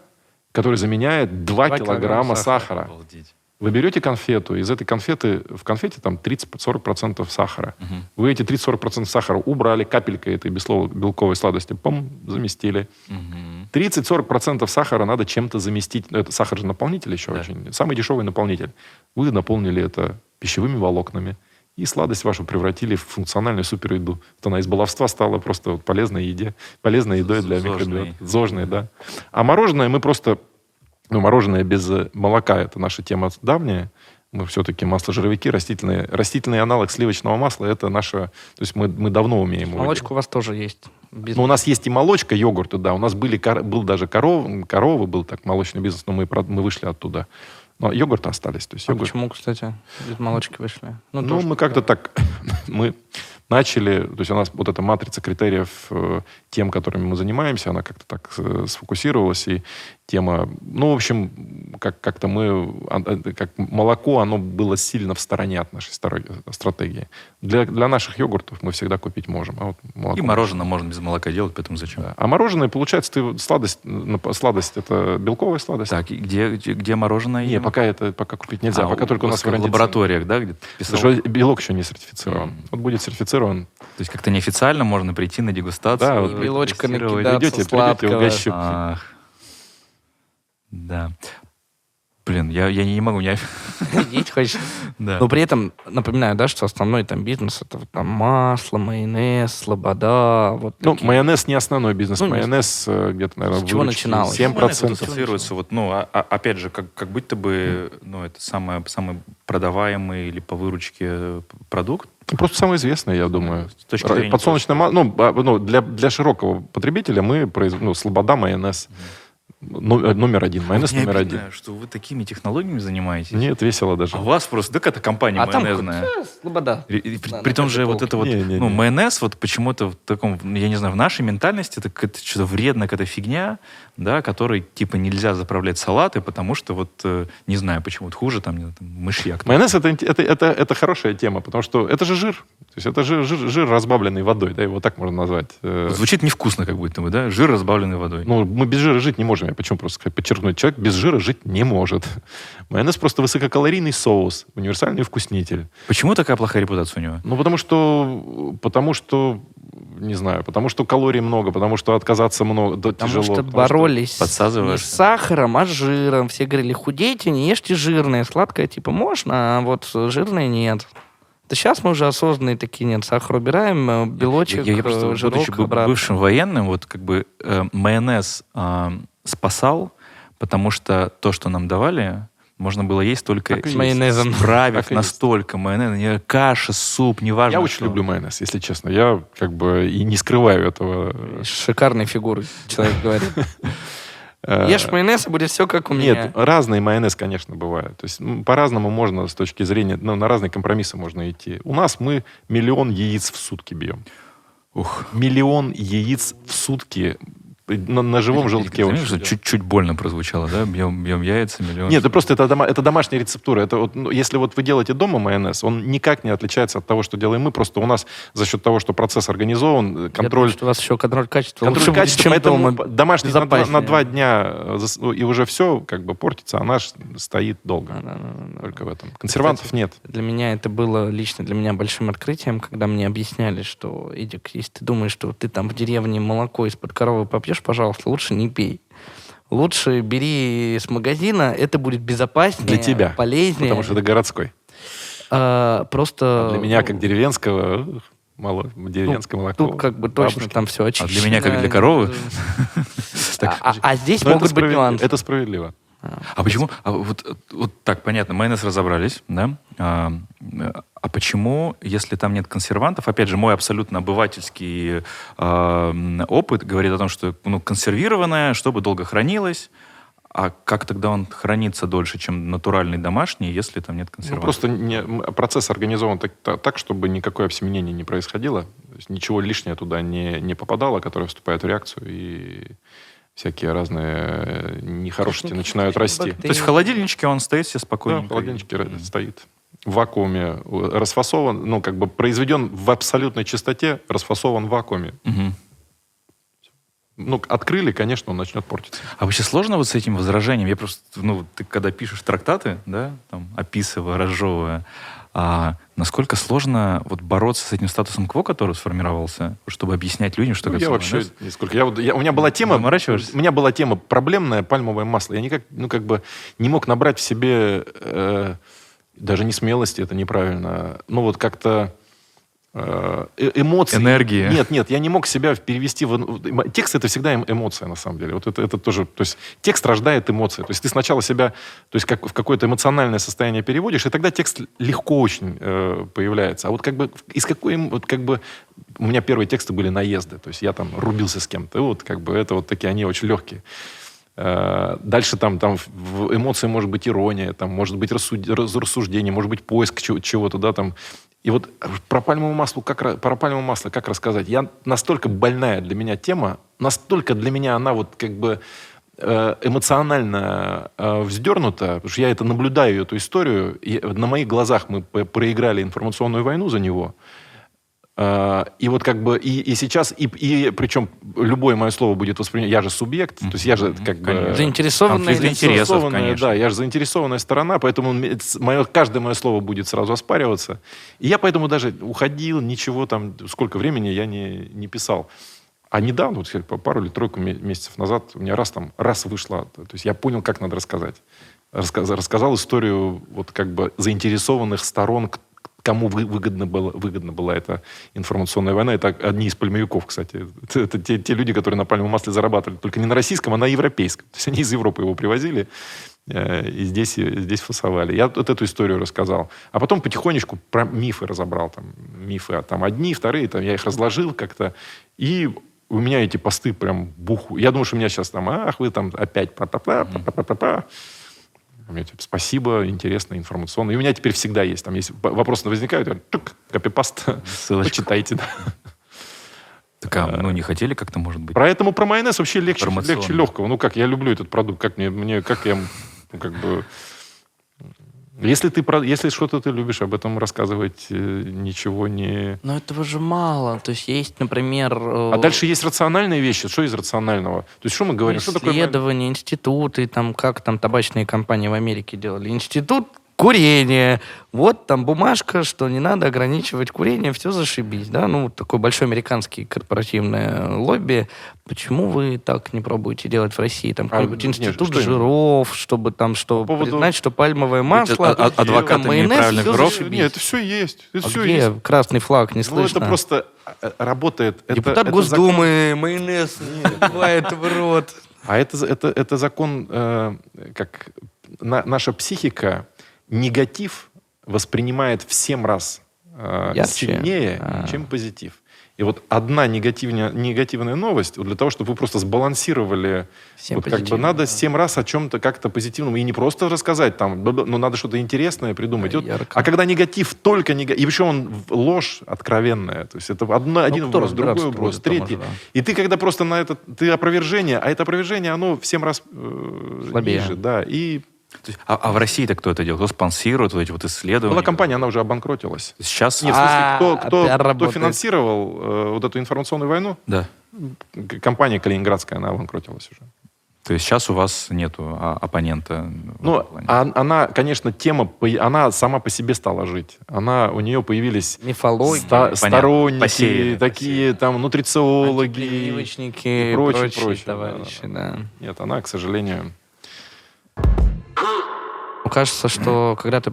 который заменяет 2, Два килограмма килограмма сахара. Обалдеть. Вы берете конфету, из этой конфеты, в конфете там 30-40% сахара. Мгм. Вы эти 30-40% сахара убрали капелькой этой белковой сладости, пом, заместили. Мгм. 30-40% сахара надо чем-то заместить. Это сахар же наполнитель еще Да. очень. Самый дешевый наполнитель. Вы наполнили это пищевыми волокнами. И сладость вашу превратили в функциональную супереду. Вот она из баловства стала просто вот полезной еде, полезной едой для Зожной. микробиота. Зожной, да. А мороженое мы просто... Ну, мороженое без э, молока – это наша тема давняя. Мы все-таки масло-жировики, растительные, растительный аналог сливочного масла – это наша... То есть мы, мы давно умеем Молочка у вас тоже есть. Без- ну, у нас есть и молочка, йогурты, да. У нас были, был даже коров, коровы, был так молочный бизнес, но мы, мы вышли оттуда. Но йогурты остались. То есть А йогурт- почему, кстати, без молочки вышли? Ну, тоже мы как-то так... мы начали... То есть у нас вот эта матрица критериев э, тем, которыми мы занимаемся, она как-то так э, сфокусировалась. И тема... Ну, в общем, как- как-то мы... а, э, Как молоко, оно было сильно в стороне от нашей стороги- стратегии. Для, для наших йогуртов мы всегда купить можем. А вот молоко И мороженое можно без молока делать, поэтому зачем? да. А мороженое, получается, ты сладость, нап- сладость это белковая сладость. Так, и где, где, где мороженое? Не, пока это пока купить нельзя, А, пока только у нас в лабораториях, да, где писал? Потому что белок еще не сертифицирован. Мгм. Вот будет сертифицирован. То есть как-то неофициально можно прийти на дегустацию. Да, И вот белочка тестировать. накидаться Придете, придете, угощу. Ах. Да. Блин, я, я не могу, не... Есть хочешь. Да. Но при этом напоминаю, да, что основной там бизнес это вот там масло, майонез, слобода, вот Ну, такие. майонез не основной бизнес. Ну, не майонез э, где-то, наверное, С чего начиналось? 7%. Майонез вот ассоциируется, вот, ну, а- а- опять же, как, как будто бы, ну, это самое, самый продаваемый или по выручке продукт. Ну, Просто самое известное, я думаю. С точки зрения Подсолнечное масло. Ну, а, ну, для, для широкого потребителя мы произ... ну, слобода, майонез. Э, номер один. Майонез Мне номер обидно, один. что вы такими технологиями занимаетесь. Нет, весело даже. А у вас просто, так это компания а там майонезная. э, слобода. И- и при, Да, при на том же вот полке. это вот, Не-не-не. ну, майонез вот почему-то в таком, ну, я не знаю, в нашей ментальности это какая-то что-то вредная какая-то фигня, да, которой типа нельзя заправлять салаты, потому что вот, э, не знаю, почему вот хуже там, не знаю, там мышьяк. Майонез это, это, это, это хорошая тема, потому что это же жир. То есть это жир, жир, жир разбавленный водой, да, его так можно назвать. Э, Звучит невкусно как будто бы, да? Жир, разбавленный водой. Ну, мы без жира жить не можем. Я почему просто сказать, подчеркнуть? Человек без жира жить не может. Майонез просто высококалорийный соус, универсальный вкуснитель. Почему такая плохая репутация у него? Ну, потому что, потому что, не знаю, потому что калорий много, потому что отказаться много, да, Потому тяжело. что потому боролись не подсазываешь. с сахаром, а с жиром. Все говорили, худейте, не ешьте жирное. Сладкое типа можно, а вот жирное нет. Да сейчас мы уже осознанные такие, нет, сахар убираем, э, белочек, я, я просто, э, жирок будучи обратно. бывшим военным, вот как бы э, майонез э, спасал, потому что то, что нам давали, можно было есть только и С майонезом. есть. настолько майонез, не каша, суп, неважно. Я очень что. люблю майонез, если честно. Я как бы и не скрываю этого. Шикарной фигуры, человек говорит. Э, Ешь майонез, и будет все как у меня. Нет, разный майонез, конечно, бывает. То есть м, по-разному можно с точки зрения, ну, на разные компромиссы можно идти. У нас мы миллион яиц в сутки бьем. Ух. Миллион яиц в сутки на, на живом желтке. Заметил, что чуть-чуть больно прозвучало, да? Бьем, бьем яйца, миллион. Нет, это просто это, дома- это домашняя рецептура. Это вот, ну, если вот вы делаете дома майонез, он никак не отличается от того, что делаем мы. Просто у нас за счет того, что процесс организован, э, Я контроль думаю, что у вас еще контроль качества Контроль лучше будет, качества, чем поэтому дома. домашний на два, на два дня э, ну, и уже все как бы портится, а наш стоит долго. Да-да-да-да. Только в этом. Консервантов нет. Для меня это было лично для меня большим открытием, когда мне объясняли, что, Эдик, если ты думаешь, что ты там в деревне молоко из-под коровы попьешь, пожалуйста, лучше не пей. Лучше бери с магазина, это будет безопаснее, Для тебя. полезнее. Потому что это городской. А, просто А для меня, как деревенского, мало, деревенское молоко. Тут как бы точно бабушки. там все очищено. для меня, как для коровы? А, а- а здесь это могут быть нюансы. Это справедливо. А почему? А вот, вот так, понятно, майонез разобрались, да? А, а почему, если там нет консервантов, опять же, мой абсолютно обывательский м, опыт говорит о том, что ну, консервированное, чтобы долго хранилось, а как тогда он хранится дольше, чем натуральный домашний, если там нет Ну, консервантов? просто не- процесс организован так, та- так, чтобы никакое обсеменение не происходило. Ничего лишнего туда не, не попадало, которое вступает в реакцию, и всякие разные э, нехорошести начинают расти. То есть в холодильничке он стоит Да, спокойно. в холодильничке ра- стоит. В вакууме э, расфасован, ну, как бы произведен в абсолютной чистоте, расфасован в вакууме. ну, открыли, конечно, он начнет портиться. А вообще сложно вот с этим возражением? Я просто, ну, ты когда пишешь трактаты, да, там, описывая, разжевывая, а насколько сложно вот бороться с этим статусом кво, который сформировался, чтобы объяснять людям, что Ну, я вообще майонез? нисколько. Я, я- у меня была тема, у меня была тема проблемное пальмовое масло. Я никак, ну как бы не мог набрать в себе э, даже не смелости, это неправильно. Ну вот как-то эмоции. Энергии. Нет, нет, я не мог себя перевести в... Текст это всегда эм- эмоция, на самом деле. Вот это, это тоже... То есть текст рождает эмоции. То есть ты сначала себя то есть как в какое-то эмоциональное состояние переводишь, и тогда текст легко очень э, появляется. А вот как бы из какой... эм- Вот как бы у меня первые тексты были наезды. То есть я там рубился с кем-то. Вот как бы это вот такие, они очень легкие. Э, Дальше там, там в эмоции может быть ирония, там может быть рассуд- рассуждение, может быть поиск чего- чего-то, да, там. И вот про пальмовое масло, как, про пальмовое масло как рассказать? Я настолько больная для меня тема, настолько для меня она вот как бы э, эмоционально э, вздернута, потому что я это наблюдаю, эту историю, и на моих глазах мы проиграли информационную войну за него. А, И вот как бы и, и сейчас, и, и причем любое мое слово будет воспринято, я же субъект, то есть я же как бы... Конечно. Заинтересованная, конечно. Да, я же заинтересованная сторона, поэтому мое, каждое мое слово будет сразу оспариваться. И я поэтому даже уходил, ничего там, сколько времени я не, не писал. А недавно, вот пару или тройку ме- месяцев назад, у меня раз там, раз вышло. То есть я понял, как надо рассказать. Раска- рассказал историю вот как бы заинтересованных сторон, кому вы- выгодно было, выгодна была эта информационная война. Это одни из пальмовиков, кстати. Это, это те, те люди, которые на пальмовом масле зарабатывали. Только не на российском, а на европейском. То есть они из Европы его привозили э, и здесь, и здесь фасовали. Я вот эту историю рассказал. А потом потихонечку про мифы разобрал. Там, мифы а там одни, вторые. Там, я их разложил как-то. И у меня эти посты прям буху. Я думаю, что у меня сейчас там, ах, вы там опять па-па-па, па-па-па-па. У меня типа, спасибо, интересно, информационно. И у меня теперь всегда есть. Там есть вопросы возникают, я тук, копипаст, Ссылочку. почитайте. Да. Так, а, ну, не хотели как-то, может быть? Поэтому про майонез вообще легче, легче легкого. Ну как, я люблю этот продукт, как мне, мне как я, ну, как бы... Если ты если что-то ты любишь, об этом рассказывать э, ничего не. Но этого же мало. То есть есть, например... э, А дальше есть рациональные вещи. Что из рационального? То есть что мы говорим? Что такое исследования, институты, там, как там табачные компании в Америке делали. Институт курения. Вот там бумажка, что не надо ограничивать курение, все зашибись, да? Ну, такой большой американский корпоративное лобби. Почему вы так не пробуете делать в России? Там А, какой-нибудь нет, институт что именно? жиров, чтобы там, что По поводу- признать, что пальмовое масло, а- а- адвокатами майонез, жиров? зашибись. Нет, это все есть. Это А все где есть. красный флаг, не Ну, слышно? это просто э, работает. Это- Депутат это Госдумы, майонез бывает в рот. А это, это, это закон, э, как на- наша психика негатив воспринимает в 7 раз э, Ярче? сильнее, А. чем позитив. И вот одна негативная, негативная новость, вот для того, чтобы вы просто сбалансировали, Всем вот как бы надо да. 7 раз о чем-то как-то позитивном. И не просто рассказать там, но надо что-то интересное придумать. Да, Вот- ярко. а когда негатив, только негатив, и еще он ложь откровенная, то есть это одно, один Ну, кто вброс, другой там третий. уже, да. И ты когда просто на это, ты опровержение, а это опровержение, оно в 7 раз э, Слабее. ниже, да. И То есть, а, а в России-то кто это делает? Кто спонсирует вот эти вот исследования? была компания, она уже обанкротилась. Сейчас... Нет, в смысле, А, кто, кто, кто финансировал э, вот эту информационную войну? Да. Компания Калининградская, она обанкротилась уже. То есть сейчас у вас нету а, оппонента? Ну, а- она, конечно, тема, она сама по себе стала жить. Она, у нее появились Мифология, ста- сторонники, Посеяли, такие там нутрициологи. и и прочее, прочие, прочее, товарищи, да. Нет, она, к сожалению... Кажется, что когда ты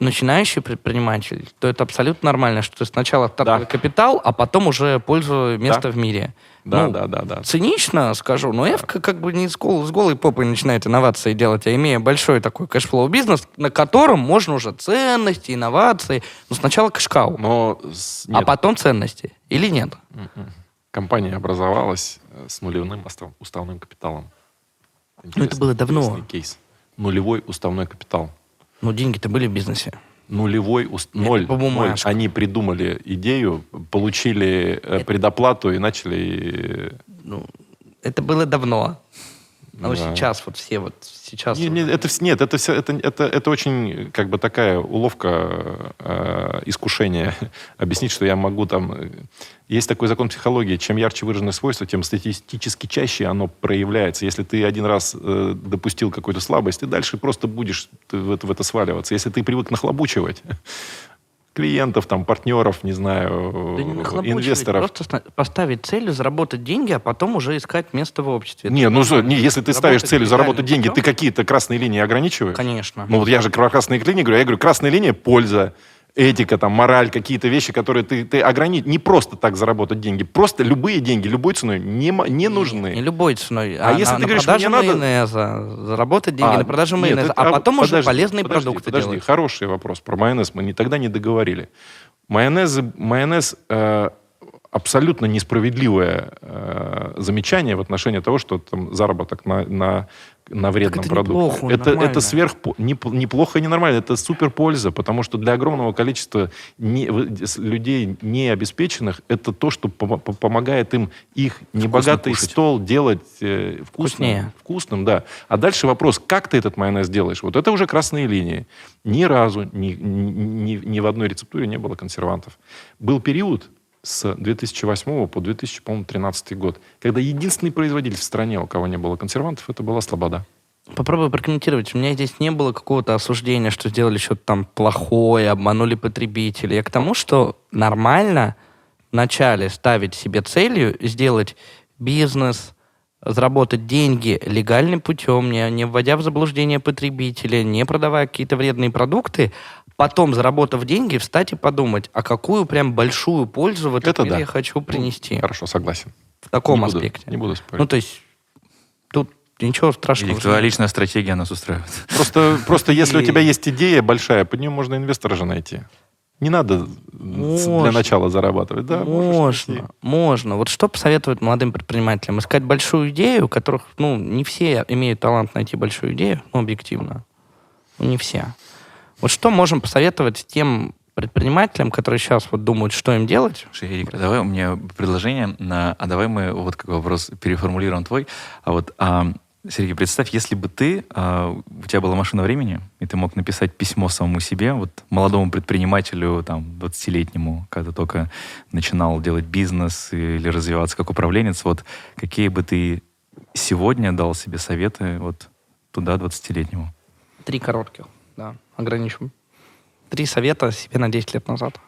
начинающий предприниматель, то это абсолютно нормально, что ты сначала стартовый Да. капитал, а потом уже пользу несешь в мир. Да, Ну, да, да, да. Цинично скажу, но Эфко как бы не с, гол- с голой попой начинает инновации делать, а имея большой такой cash flow бизнес, на котором можно уже ценности, инновации, но сначала cash cow, Но а нет, потом ценности. Или нет? Компания образовалась э, с нулевым уставным капиталом. Ну, это было давно. кейс. Нулевой уставной капитал. Ну, деньги-то были в бизнесе. Нулевой, уст... ноль, ноль. Они придумали идею, получили э, предоплату и начали... Ну, это было давно. Ну, Да. сейчас вот все вот сейчас... Не- не, это, нет, это, все, это, это, это очень как бы такая уловка э, искушения. Объяснить, что я могу там... э, Есть такой закон психологии. Чем ярче выраженное свойство, тем статистически чаще оно проявляется. Если ты один раз э, допустил какую-то слабость, ты дальше просто будешь в это, в это сваливаться. Если ты привык нахлобучивать клиентов, там, партнеров, не знаю, Да не нахлобучивать, инвесторов. Просто поставить целью заработать деньги, а потом уже искать место в обществе. Не, ну что, не, если ты ставишь целью заработать легальным деньги, ты какие-то красные линии ограничиваешь? Конечно. Ну вот я же про красные линии говорю, я говорю, красная линия – польза, этика, там, мораль, какие-то вещи, которые ты, ты ограничишь. Не просто так заработать деньги, просто любые деньги, любой ценой не, не нужны. Не любой ценой. А если ты на говоришь, продаже мне надо- майонеза, заработать деньги А, на продаже нет, майонеза, это- а потом уже подожди, полезные подожди, продукты подожди, делать. хороший вопрос про майонез. Мы не, тогда не договорили. Майонез, майонез э, абсолютно несправедливое э, замечание в отношении того, что там заработок на, на, на вредном это продукте. неплохо, это, нормально. это сверх неп- неплохо и ненормально, это супер польза, потому что для огромного количества не- людей необеспеченных это то, что помо- по- помогает им их небогатый кушать. стол делать э, вкусным, Вкуснее. вкусным, да. А дальше вопрос, как ты этот майонез делаешь? Вот это уже красные линии. Ни разу ни, ни, ни- ни в одной рецептуре не было консервантов. Был период с 2008 по 2013 год, когда единственный производитель в стране, у кого не было консервантов, это была Слобода. Попробую прокомментировать. У меня здесь не было какого-то осуждения, что сделали что-то там плохое, обманули потребителей. Я к тому, что нормально вначале ставить себе целью сделать бизнес, заработать деньги легальным путем, не, не вводя в заблуждение потребителя, не продавая какие-то вредные продукты, потом, заработав деньги, встать и подумать, а какую прям большую пользу в этот Это мир да. я хочу принести. Хорошо, согласен. в таком не буду- аспекте. не буду спорить. Ну, то есть, тут ничего страшного. Или твоя личная стратегия нас устраивает. Просто, просто если у И- тебя есть идея большая, под нее можно инвестора же найти. Не надо с- для Можно. начала зарабатывать. Да, можно, можно. Вот что посоветовать молодым предпринимателям? Искать большую идею, у которых, ну, не все имеют талант найти большую идею, ну, объективно. Ну, не все. Вот что можем посоветовать тем предпринимателям, которые сейчас вот думают, что им делать? Слушай, Эрик, давай у меня предложение, на, а давай мы вот как вопрос переформулируем твой. А вот, а, Сергей, представь, если бы ты, а, у тебя была машина времени, и ты мог написать письмо самому себе, вот молодому предпринимателю, там, 20-летнему, когда только начинал делать бизнес или развиваться как управленец, вот какие бы ты сегодня дал себе советы вот туда, 20-летнему? Три коротких, да, ограничим. Три совета себе на 10 лет назад.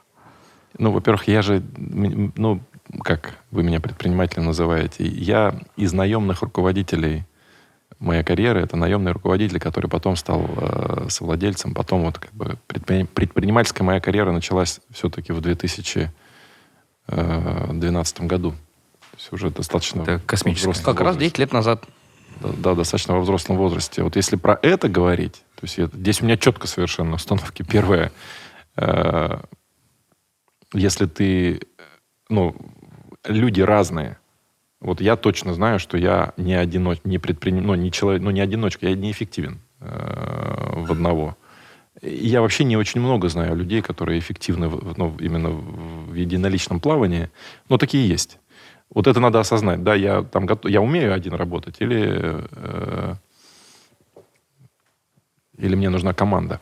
Ну, во-первых, я же, ну, как вы меня предпринимателем называете, я из наемных руководителей моя карьера это наемный руководитель, который потом стал э, совладельцем, потом вот как бы предпри- предпринимательская моя карьера началась все-таки в 2012 году. То есть уже достаточно Это космическая. взрослом Как раз возрасте. 10 лет назад. Да, да, достаточно во взрослом возрасте. Вот если про это говорить, то есть это- здесь у меня четко совершенно установки. Первое, э, если ты, ну, люди разные. Вот я точно знаю, что я не одиноч, не предприним, ну, не человек, ну, не одиночка, я неэффективен э, в одного. Я вообще не очень много знаю людей, которые эффективны ну, именно в единоличном плавании, но такие есть. Вот это надо осознать. Да, я там я умею один работать, или, э, или мне нужна команда.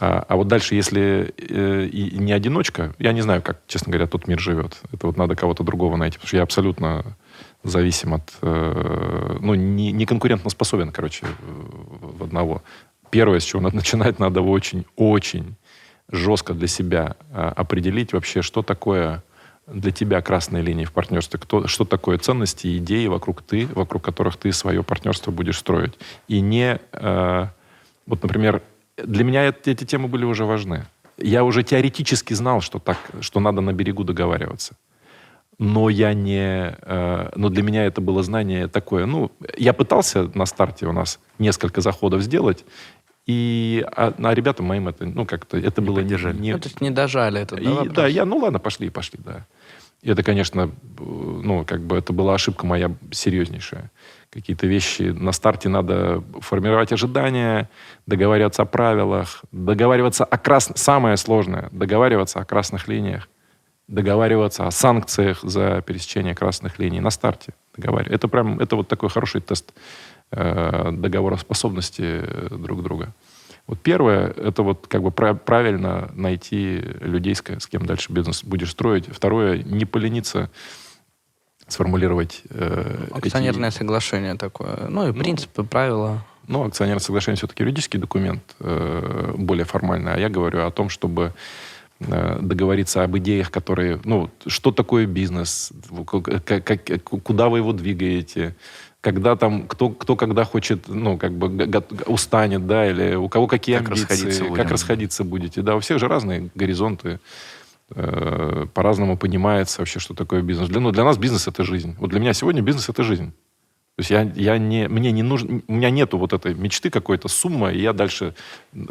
А, а вот дальше, если э, и, не одиночка, я не знаю, как, честно говоря, тот мир живет. Это вот надо кого-то другого найти, потому что я абсолютно зависим от, э, ну, не, не конкурентно способен, короче, в одного. Первое, с чего надо начинать, надо очень-очень жестко для себя а, определить вообще, что такое для тебя красные линии в партнерстве, кто, что такое ценности идеи вокруг ты, вокруг которых ты свое партнерство будешь строить. И не, э, вот, например, для меня эти, эти темы были уже важны. Я уже теоретически знал, что так, что надо на берегу договариваться. Но я не, э, но для меня это было знание такое. Ну, я пытался на старте у нас несколько заходов сделать, и а, а ребятам моим это, ну, как-то это было поддержали. не, Ну, то есть не дожали это, да, вопрос? да, я, ну ладно, пошли, пошли, да. И это, конечно, ну, как бы это была ошибка моя серьезнейшая. Какие-то вещи на старте надо формировать ожидания, договариваться о правилах, договариваться о красных... Самое сложное — договариваться о красных линиях, договариваться о санкциях за пересечение красных линий на старте. Договаривать. Это прям, это вот такой хороший тест э, договороспособности друг друга. Вот первое, это вот как бы правильно найти людей, с кем дальше бизнес будешь строить. Второе, не полениться сформулировать э, Акционерное эти... соглашение такое. Ну и ну, принципы, правила. Ну, акционерное соглашение все-таки юридический документ, э, более формальный. А я говорю о том, чтобы э, договориться об идеях, которые... Ну, что такое бизнес, как, как, куда вы его двигаете, когда там, кто, кто когда хочет, ну, как бы устанет, да, или у кого какие как амбиции, расходиться как расходиться будете. Да, у всех же разные горизонты. Э, по-разному понимается вообще, что такое бизнес. Для, ну, для нас бизнес — это жизнь. Вот для меня сегодня бизнес — это жизнь. То есть я, я не, мне не нужно, у меня нету вот этой мечты какой-то, сумма, и я дальше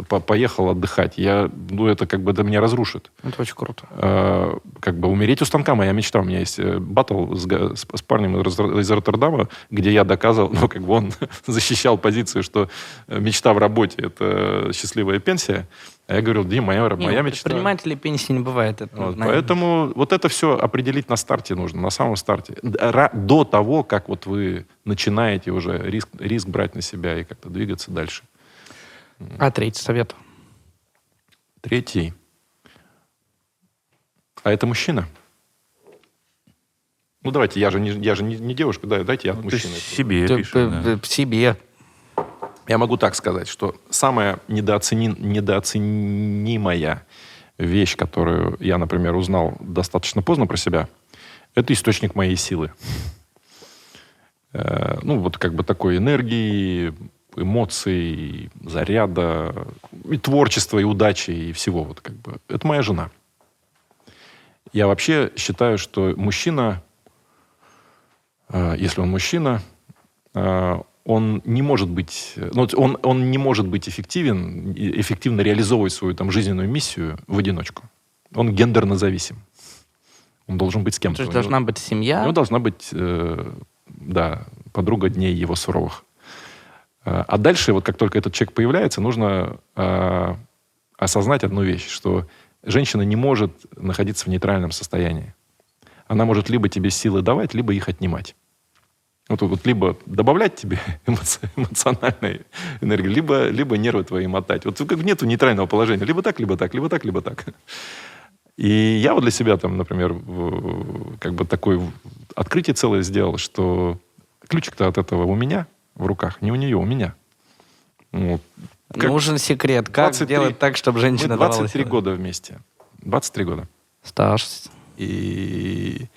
по поехал отдыхать. Я, ну, это как бы это меня разрушит. Это очень круто. А, как бы умереть у станка моя мечта. У меня есть э, батл с, с, с парнем из, из Роттердама, где я доказывал, ну, как бы он защищал позицию, что мечта в работе — это счастливая пенсия. А я говорил, Дим, моя, не, моя мечта... Предпринимателей пенсии не бывает. Это, вот, поэтому вот это все определить на старте нужно, на самом старте. До того, как вот вы начинаете уже риск, риск брать на себя и как-то двигаться дальше. А третий совет? Третий. А это мужчина. Ну, давайте, я же не, я же не, не девушка, да, дайте я ну, мужчины. Себе пишу, да. Себе. Я могу так сказать, что самая недооцени... недооценимая вещь, которую я, например, узнал достаточно поздно про себя, это источник моей силы. Э, ну, вот как бы такой энергии, эмоций, заряда, и творчества, и удачи, и всего. Вот как бы. Это моя жена. Я вообще считаю, что мужчина, э, если он мужчина, э, он не может быть, ну, он, он не может быть эффективен, эффективно реализовывать свою там, жизненную миссию в одиночку. Он гендерно зависим. Он должен быть с кем-то. То есть должна быть семья? У него должна быть, э, да, подруга дней его суровых. Э, а дальше, вот как только этот человек появляется, нужно э, осознать одну вещь, что женщина не может находиться в нейтральном состоянии. Она может либо тебе силы давать, либо их отнимать. Вот, вот либо добавлять тебе эмоци, эмоциональной энергии, либо, либо нервы твои мотать. Вот как нету нейтрального положения. Либо так, либо так, либо так, либо так. И я вот для себя там, например, как бы такое открытие целое сделал, что ключик-то от этого у меня в руках, не у нее, у меня. Вот. Как Нужен секрет. Как 23, сделать так, чтобы женщина мы 23 давала года вместе. 23 года. Стаж. И,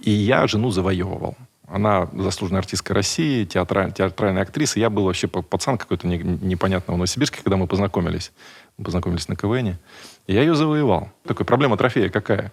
и я жену завоевывал. Она заслуженная артистка России, театраль, театральная актриса. Я был вообще пацан какой-то не, непонятный в Новосибирске, когда мы познакомились. Мы познакомились на КВН. И я ее завоевал. Такая проблема трофея какая?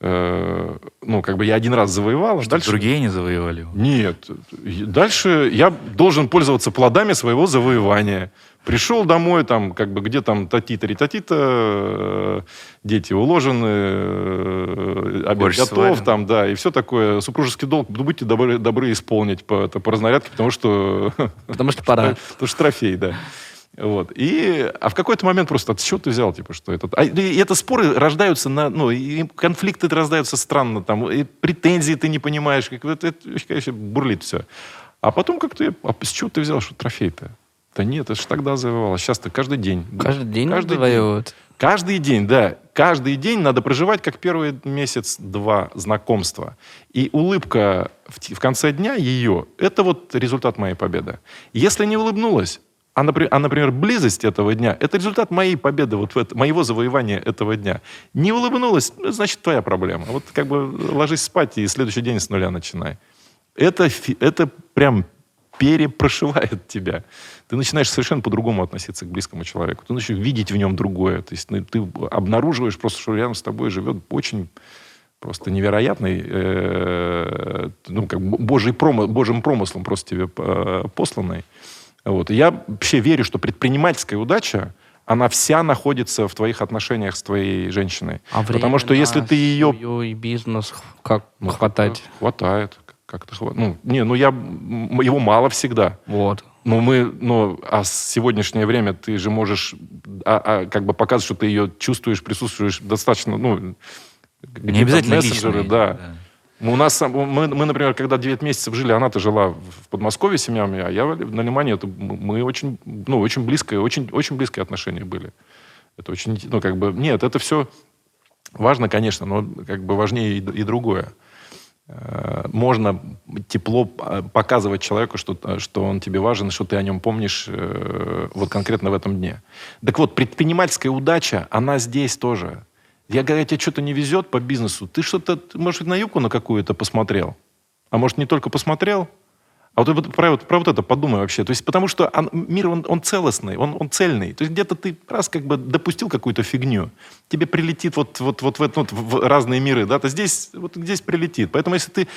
Э, ну, как бы я один раз завоевал, а Что дальше... другие не завоевали? Нет. Дальше я должен пользоваться плодами своего завоевания. Пришел домой, там, как бы, где там татитари татита, э, дети уложены, э, обед Борщ готов, сварен. там, да, и все такое. Супружеский долг, ну, будьте добры, добры исполнить по, это, по разнарядке, потому что... Потому что пора. Потому что трофей, да. Вот. И, а в какой-то момент просто, от чего ты взял, типа, что это? А, и это споры рождаются на, ну, и конфликты рождаются странно, там, и претензии ты не понимаешь, как это, это конечно, бурлит все. А потом как-то, а с чего ты взял, что трофей-то? Да нет, это же тогда завоевалось. Сейчас-то каждый день. Каждый день каждый завоевывают? День. Каждый день, да. Каждый день надо проживать, как первый месяц-два знакомства. И улыбка в, в конце дня ее, это вот результат моей победы. Если не улыбнулась, а например, а, например, близость этого дня – это результат моей победы, вот в это, моего завоевания этого дня. Не улыбнулась, ну, значит, твоя проблема. Вот как бы ложись спать и следующий день с нуля начинай. Это, это прям перепрошивает тебя. Ты начинаешь совершенно по-другому относиться к близкому человеку. Ты начинаешь видеть в нем другое. То есть ну, ты обнаруживаешь просто, что рядом с тобой живет очень просто невероятный, э, ну, как божий промо, божьим промыслом просто тебе э, посланный. Вот. И я вообще верю, что предпринимательская удача, она вся находится в твоих отношениях с твоей женщиной. А Потому что если ты ее... и бизнес как ну, хватать? Хватает. Как-то хватает. Ну, не, ну я... Его мало всегда. Вот. Ну, мы, ну, а сегодняшнее время ты же можешь а, а, как бы показывать, что ты ее чувствуешь, присутствуешь достаточно, ну, не обязательно мессенджеры, личные, да. да. У нас, мы, мы, например, когда 9 месяцев жили, она-то жила в Подмосковье с семьями, а я на Лимане, это мы очень, ну, очень близкое, очень, очень близкие отношения были. Это очень, ну, как бы, нет, это все важно, конечно, но как бы важнее и, и другое. Э, можно тепло показывать человеку, что, что он тебе важен, что ты о нем помнишь э, вот конкретно в этом дне. Так вот, предпринимательская удача, она здесь тоже. Я говорю, тебе что-то не везет по бизнесу. Ты что-то, может, на юбку на какую-то посмотрел? А может, не только посмотрел, а вот про, про вот это подумай вообще. То есть потому что он, мир, он, он целостный, он, он цельный. То есть где-то ты раз как бы допустил какую-то фигню, тебе прилетит вот, вот, вот, вот, вот в разные миры, да, то здесь, вот здесь прилетит. Поэтому если ты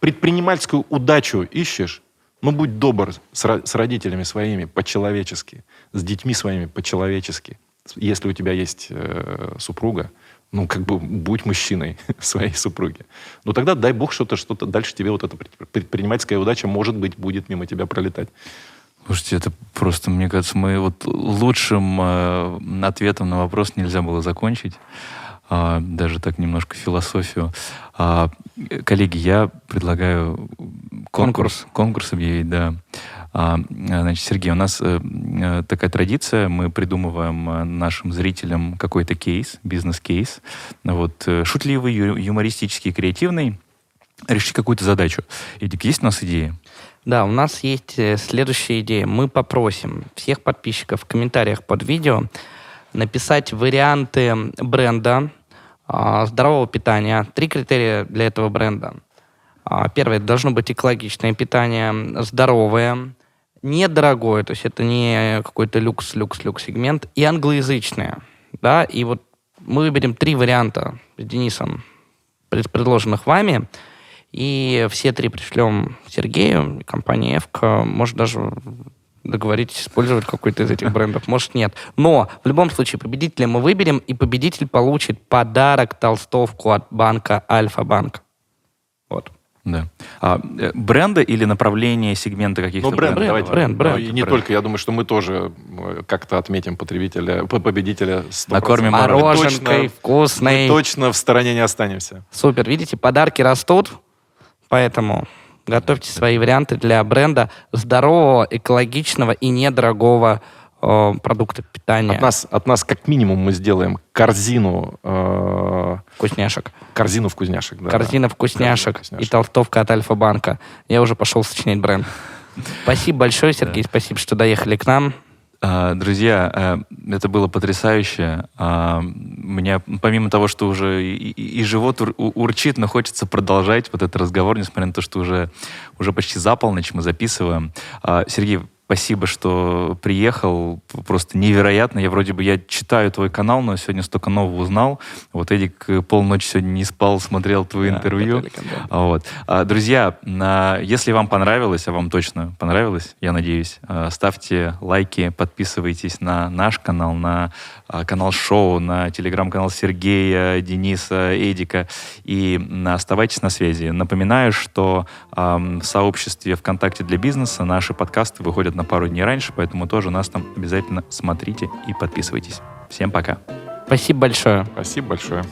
предпринимательскую удачу ищешь, ну, будь добр с, с родителями своими по-человечески, с детьми своими по-человечески. Если у тебя есть э, супруга, ну, как бы будь мужчиной своей супруги. Ну, тогда дай бог что-то, что-то дальше тебе вот эта предпринимательская удача, может быть, будет мимо тебя пролетать. Слушайте, это просто, мне кажется, мы вот лучшим э, ответом на вопрос нельзя было закончить. А, даже так немножко философию. А, коллеги, я предлагаю конкурс, конкурс объявить, да. А, значит, Сергей, у нас э, э, такая традиция, мы придумываем э, нашим зрителям какой-то кейс, бизнес-кейс, вот, шутливый, юмористический, креативный, решить какую-то задачу. Эдик, есть у нас идеи? Да, у нас есть следующая идея. Мы попросим всех подписчиков в комментариях под видео написать варианты бренда э, здорового питания. Три критерия для этого бренда. Э, первое, должно быть экологичное питание, здоровое, недорогое, то есть это не какой-то люкс, люкс, люкс сегмент, и англоязычное. Да, и вот мы выберем три варианта с Денисом, предложенных вами, и все три пришлем Сергею, компании Эвка, может даже договоритесь использовать какой-то из этих брендов, может нет. Но в любом случае победителя мы выберем, и победитель получит подарок толстовку от банка Альфа-банк. Вот. Да. А, э, бренда или направление сегмента каких-то ну, бренд? Давайте, бренд, бренд. Ну, и не бренд. только, я думаю, что мы тоже э, как-то отметим потребителя, победителя. 100%. Накормим мороженкой, вкусной. Мы точно в стороне не останемся. Супер. Видите, подарки растут, поэтому готовьте свои варианты для бренда здорового, экологичного и недорогого э, продукта питания. От нас, от нас как минимум мы сделаем корзину... Э, вкусняшек. Корзину вкусняшек, да. Корзина вкусняшек, Корзина вкусняшек. и толстовка от Альфа-банка. Я уже пошел сочинять бренд. Спасибо большое, Сергей, спасибо, что доехали к нам. А, друзья, э, это было потрясающе. А, меня, помимо того, что уже и, и живот ур, урчит, но хочется продолжать вот этот разговор, несмотря на то, что уже, уже почти за полночь мы записываем. А, Сергей, Спасибо, что приехал. Просто невероятно. Я вроде бы я читаю твой канал, но сегодня столько нового узнал. Вот Эдик э, полночи сегодня не спал, смотрел твои да, интервью. Вот. А, друзья, если вам понравилось, а вам точно понравилось, я надеюсь, а, ставьте лайки, подписывайтесь на наш канал, на а, канал шоу, на телеграм-канал Сергея, Дениса, Эдика. И оставайтесь на связи. Напоминаю, что в сообществе ВКонтакте для бизнеса наши подкасты выходят на на пару дней раньше, поэтому тоже нас там обязательно смотрите и подписывайтесь. Всем пока. Спасибо большое. Спасибо большое.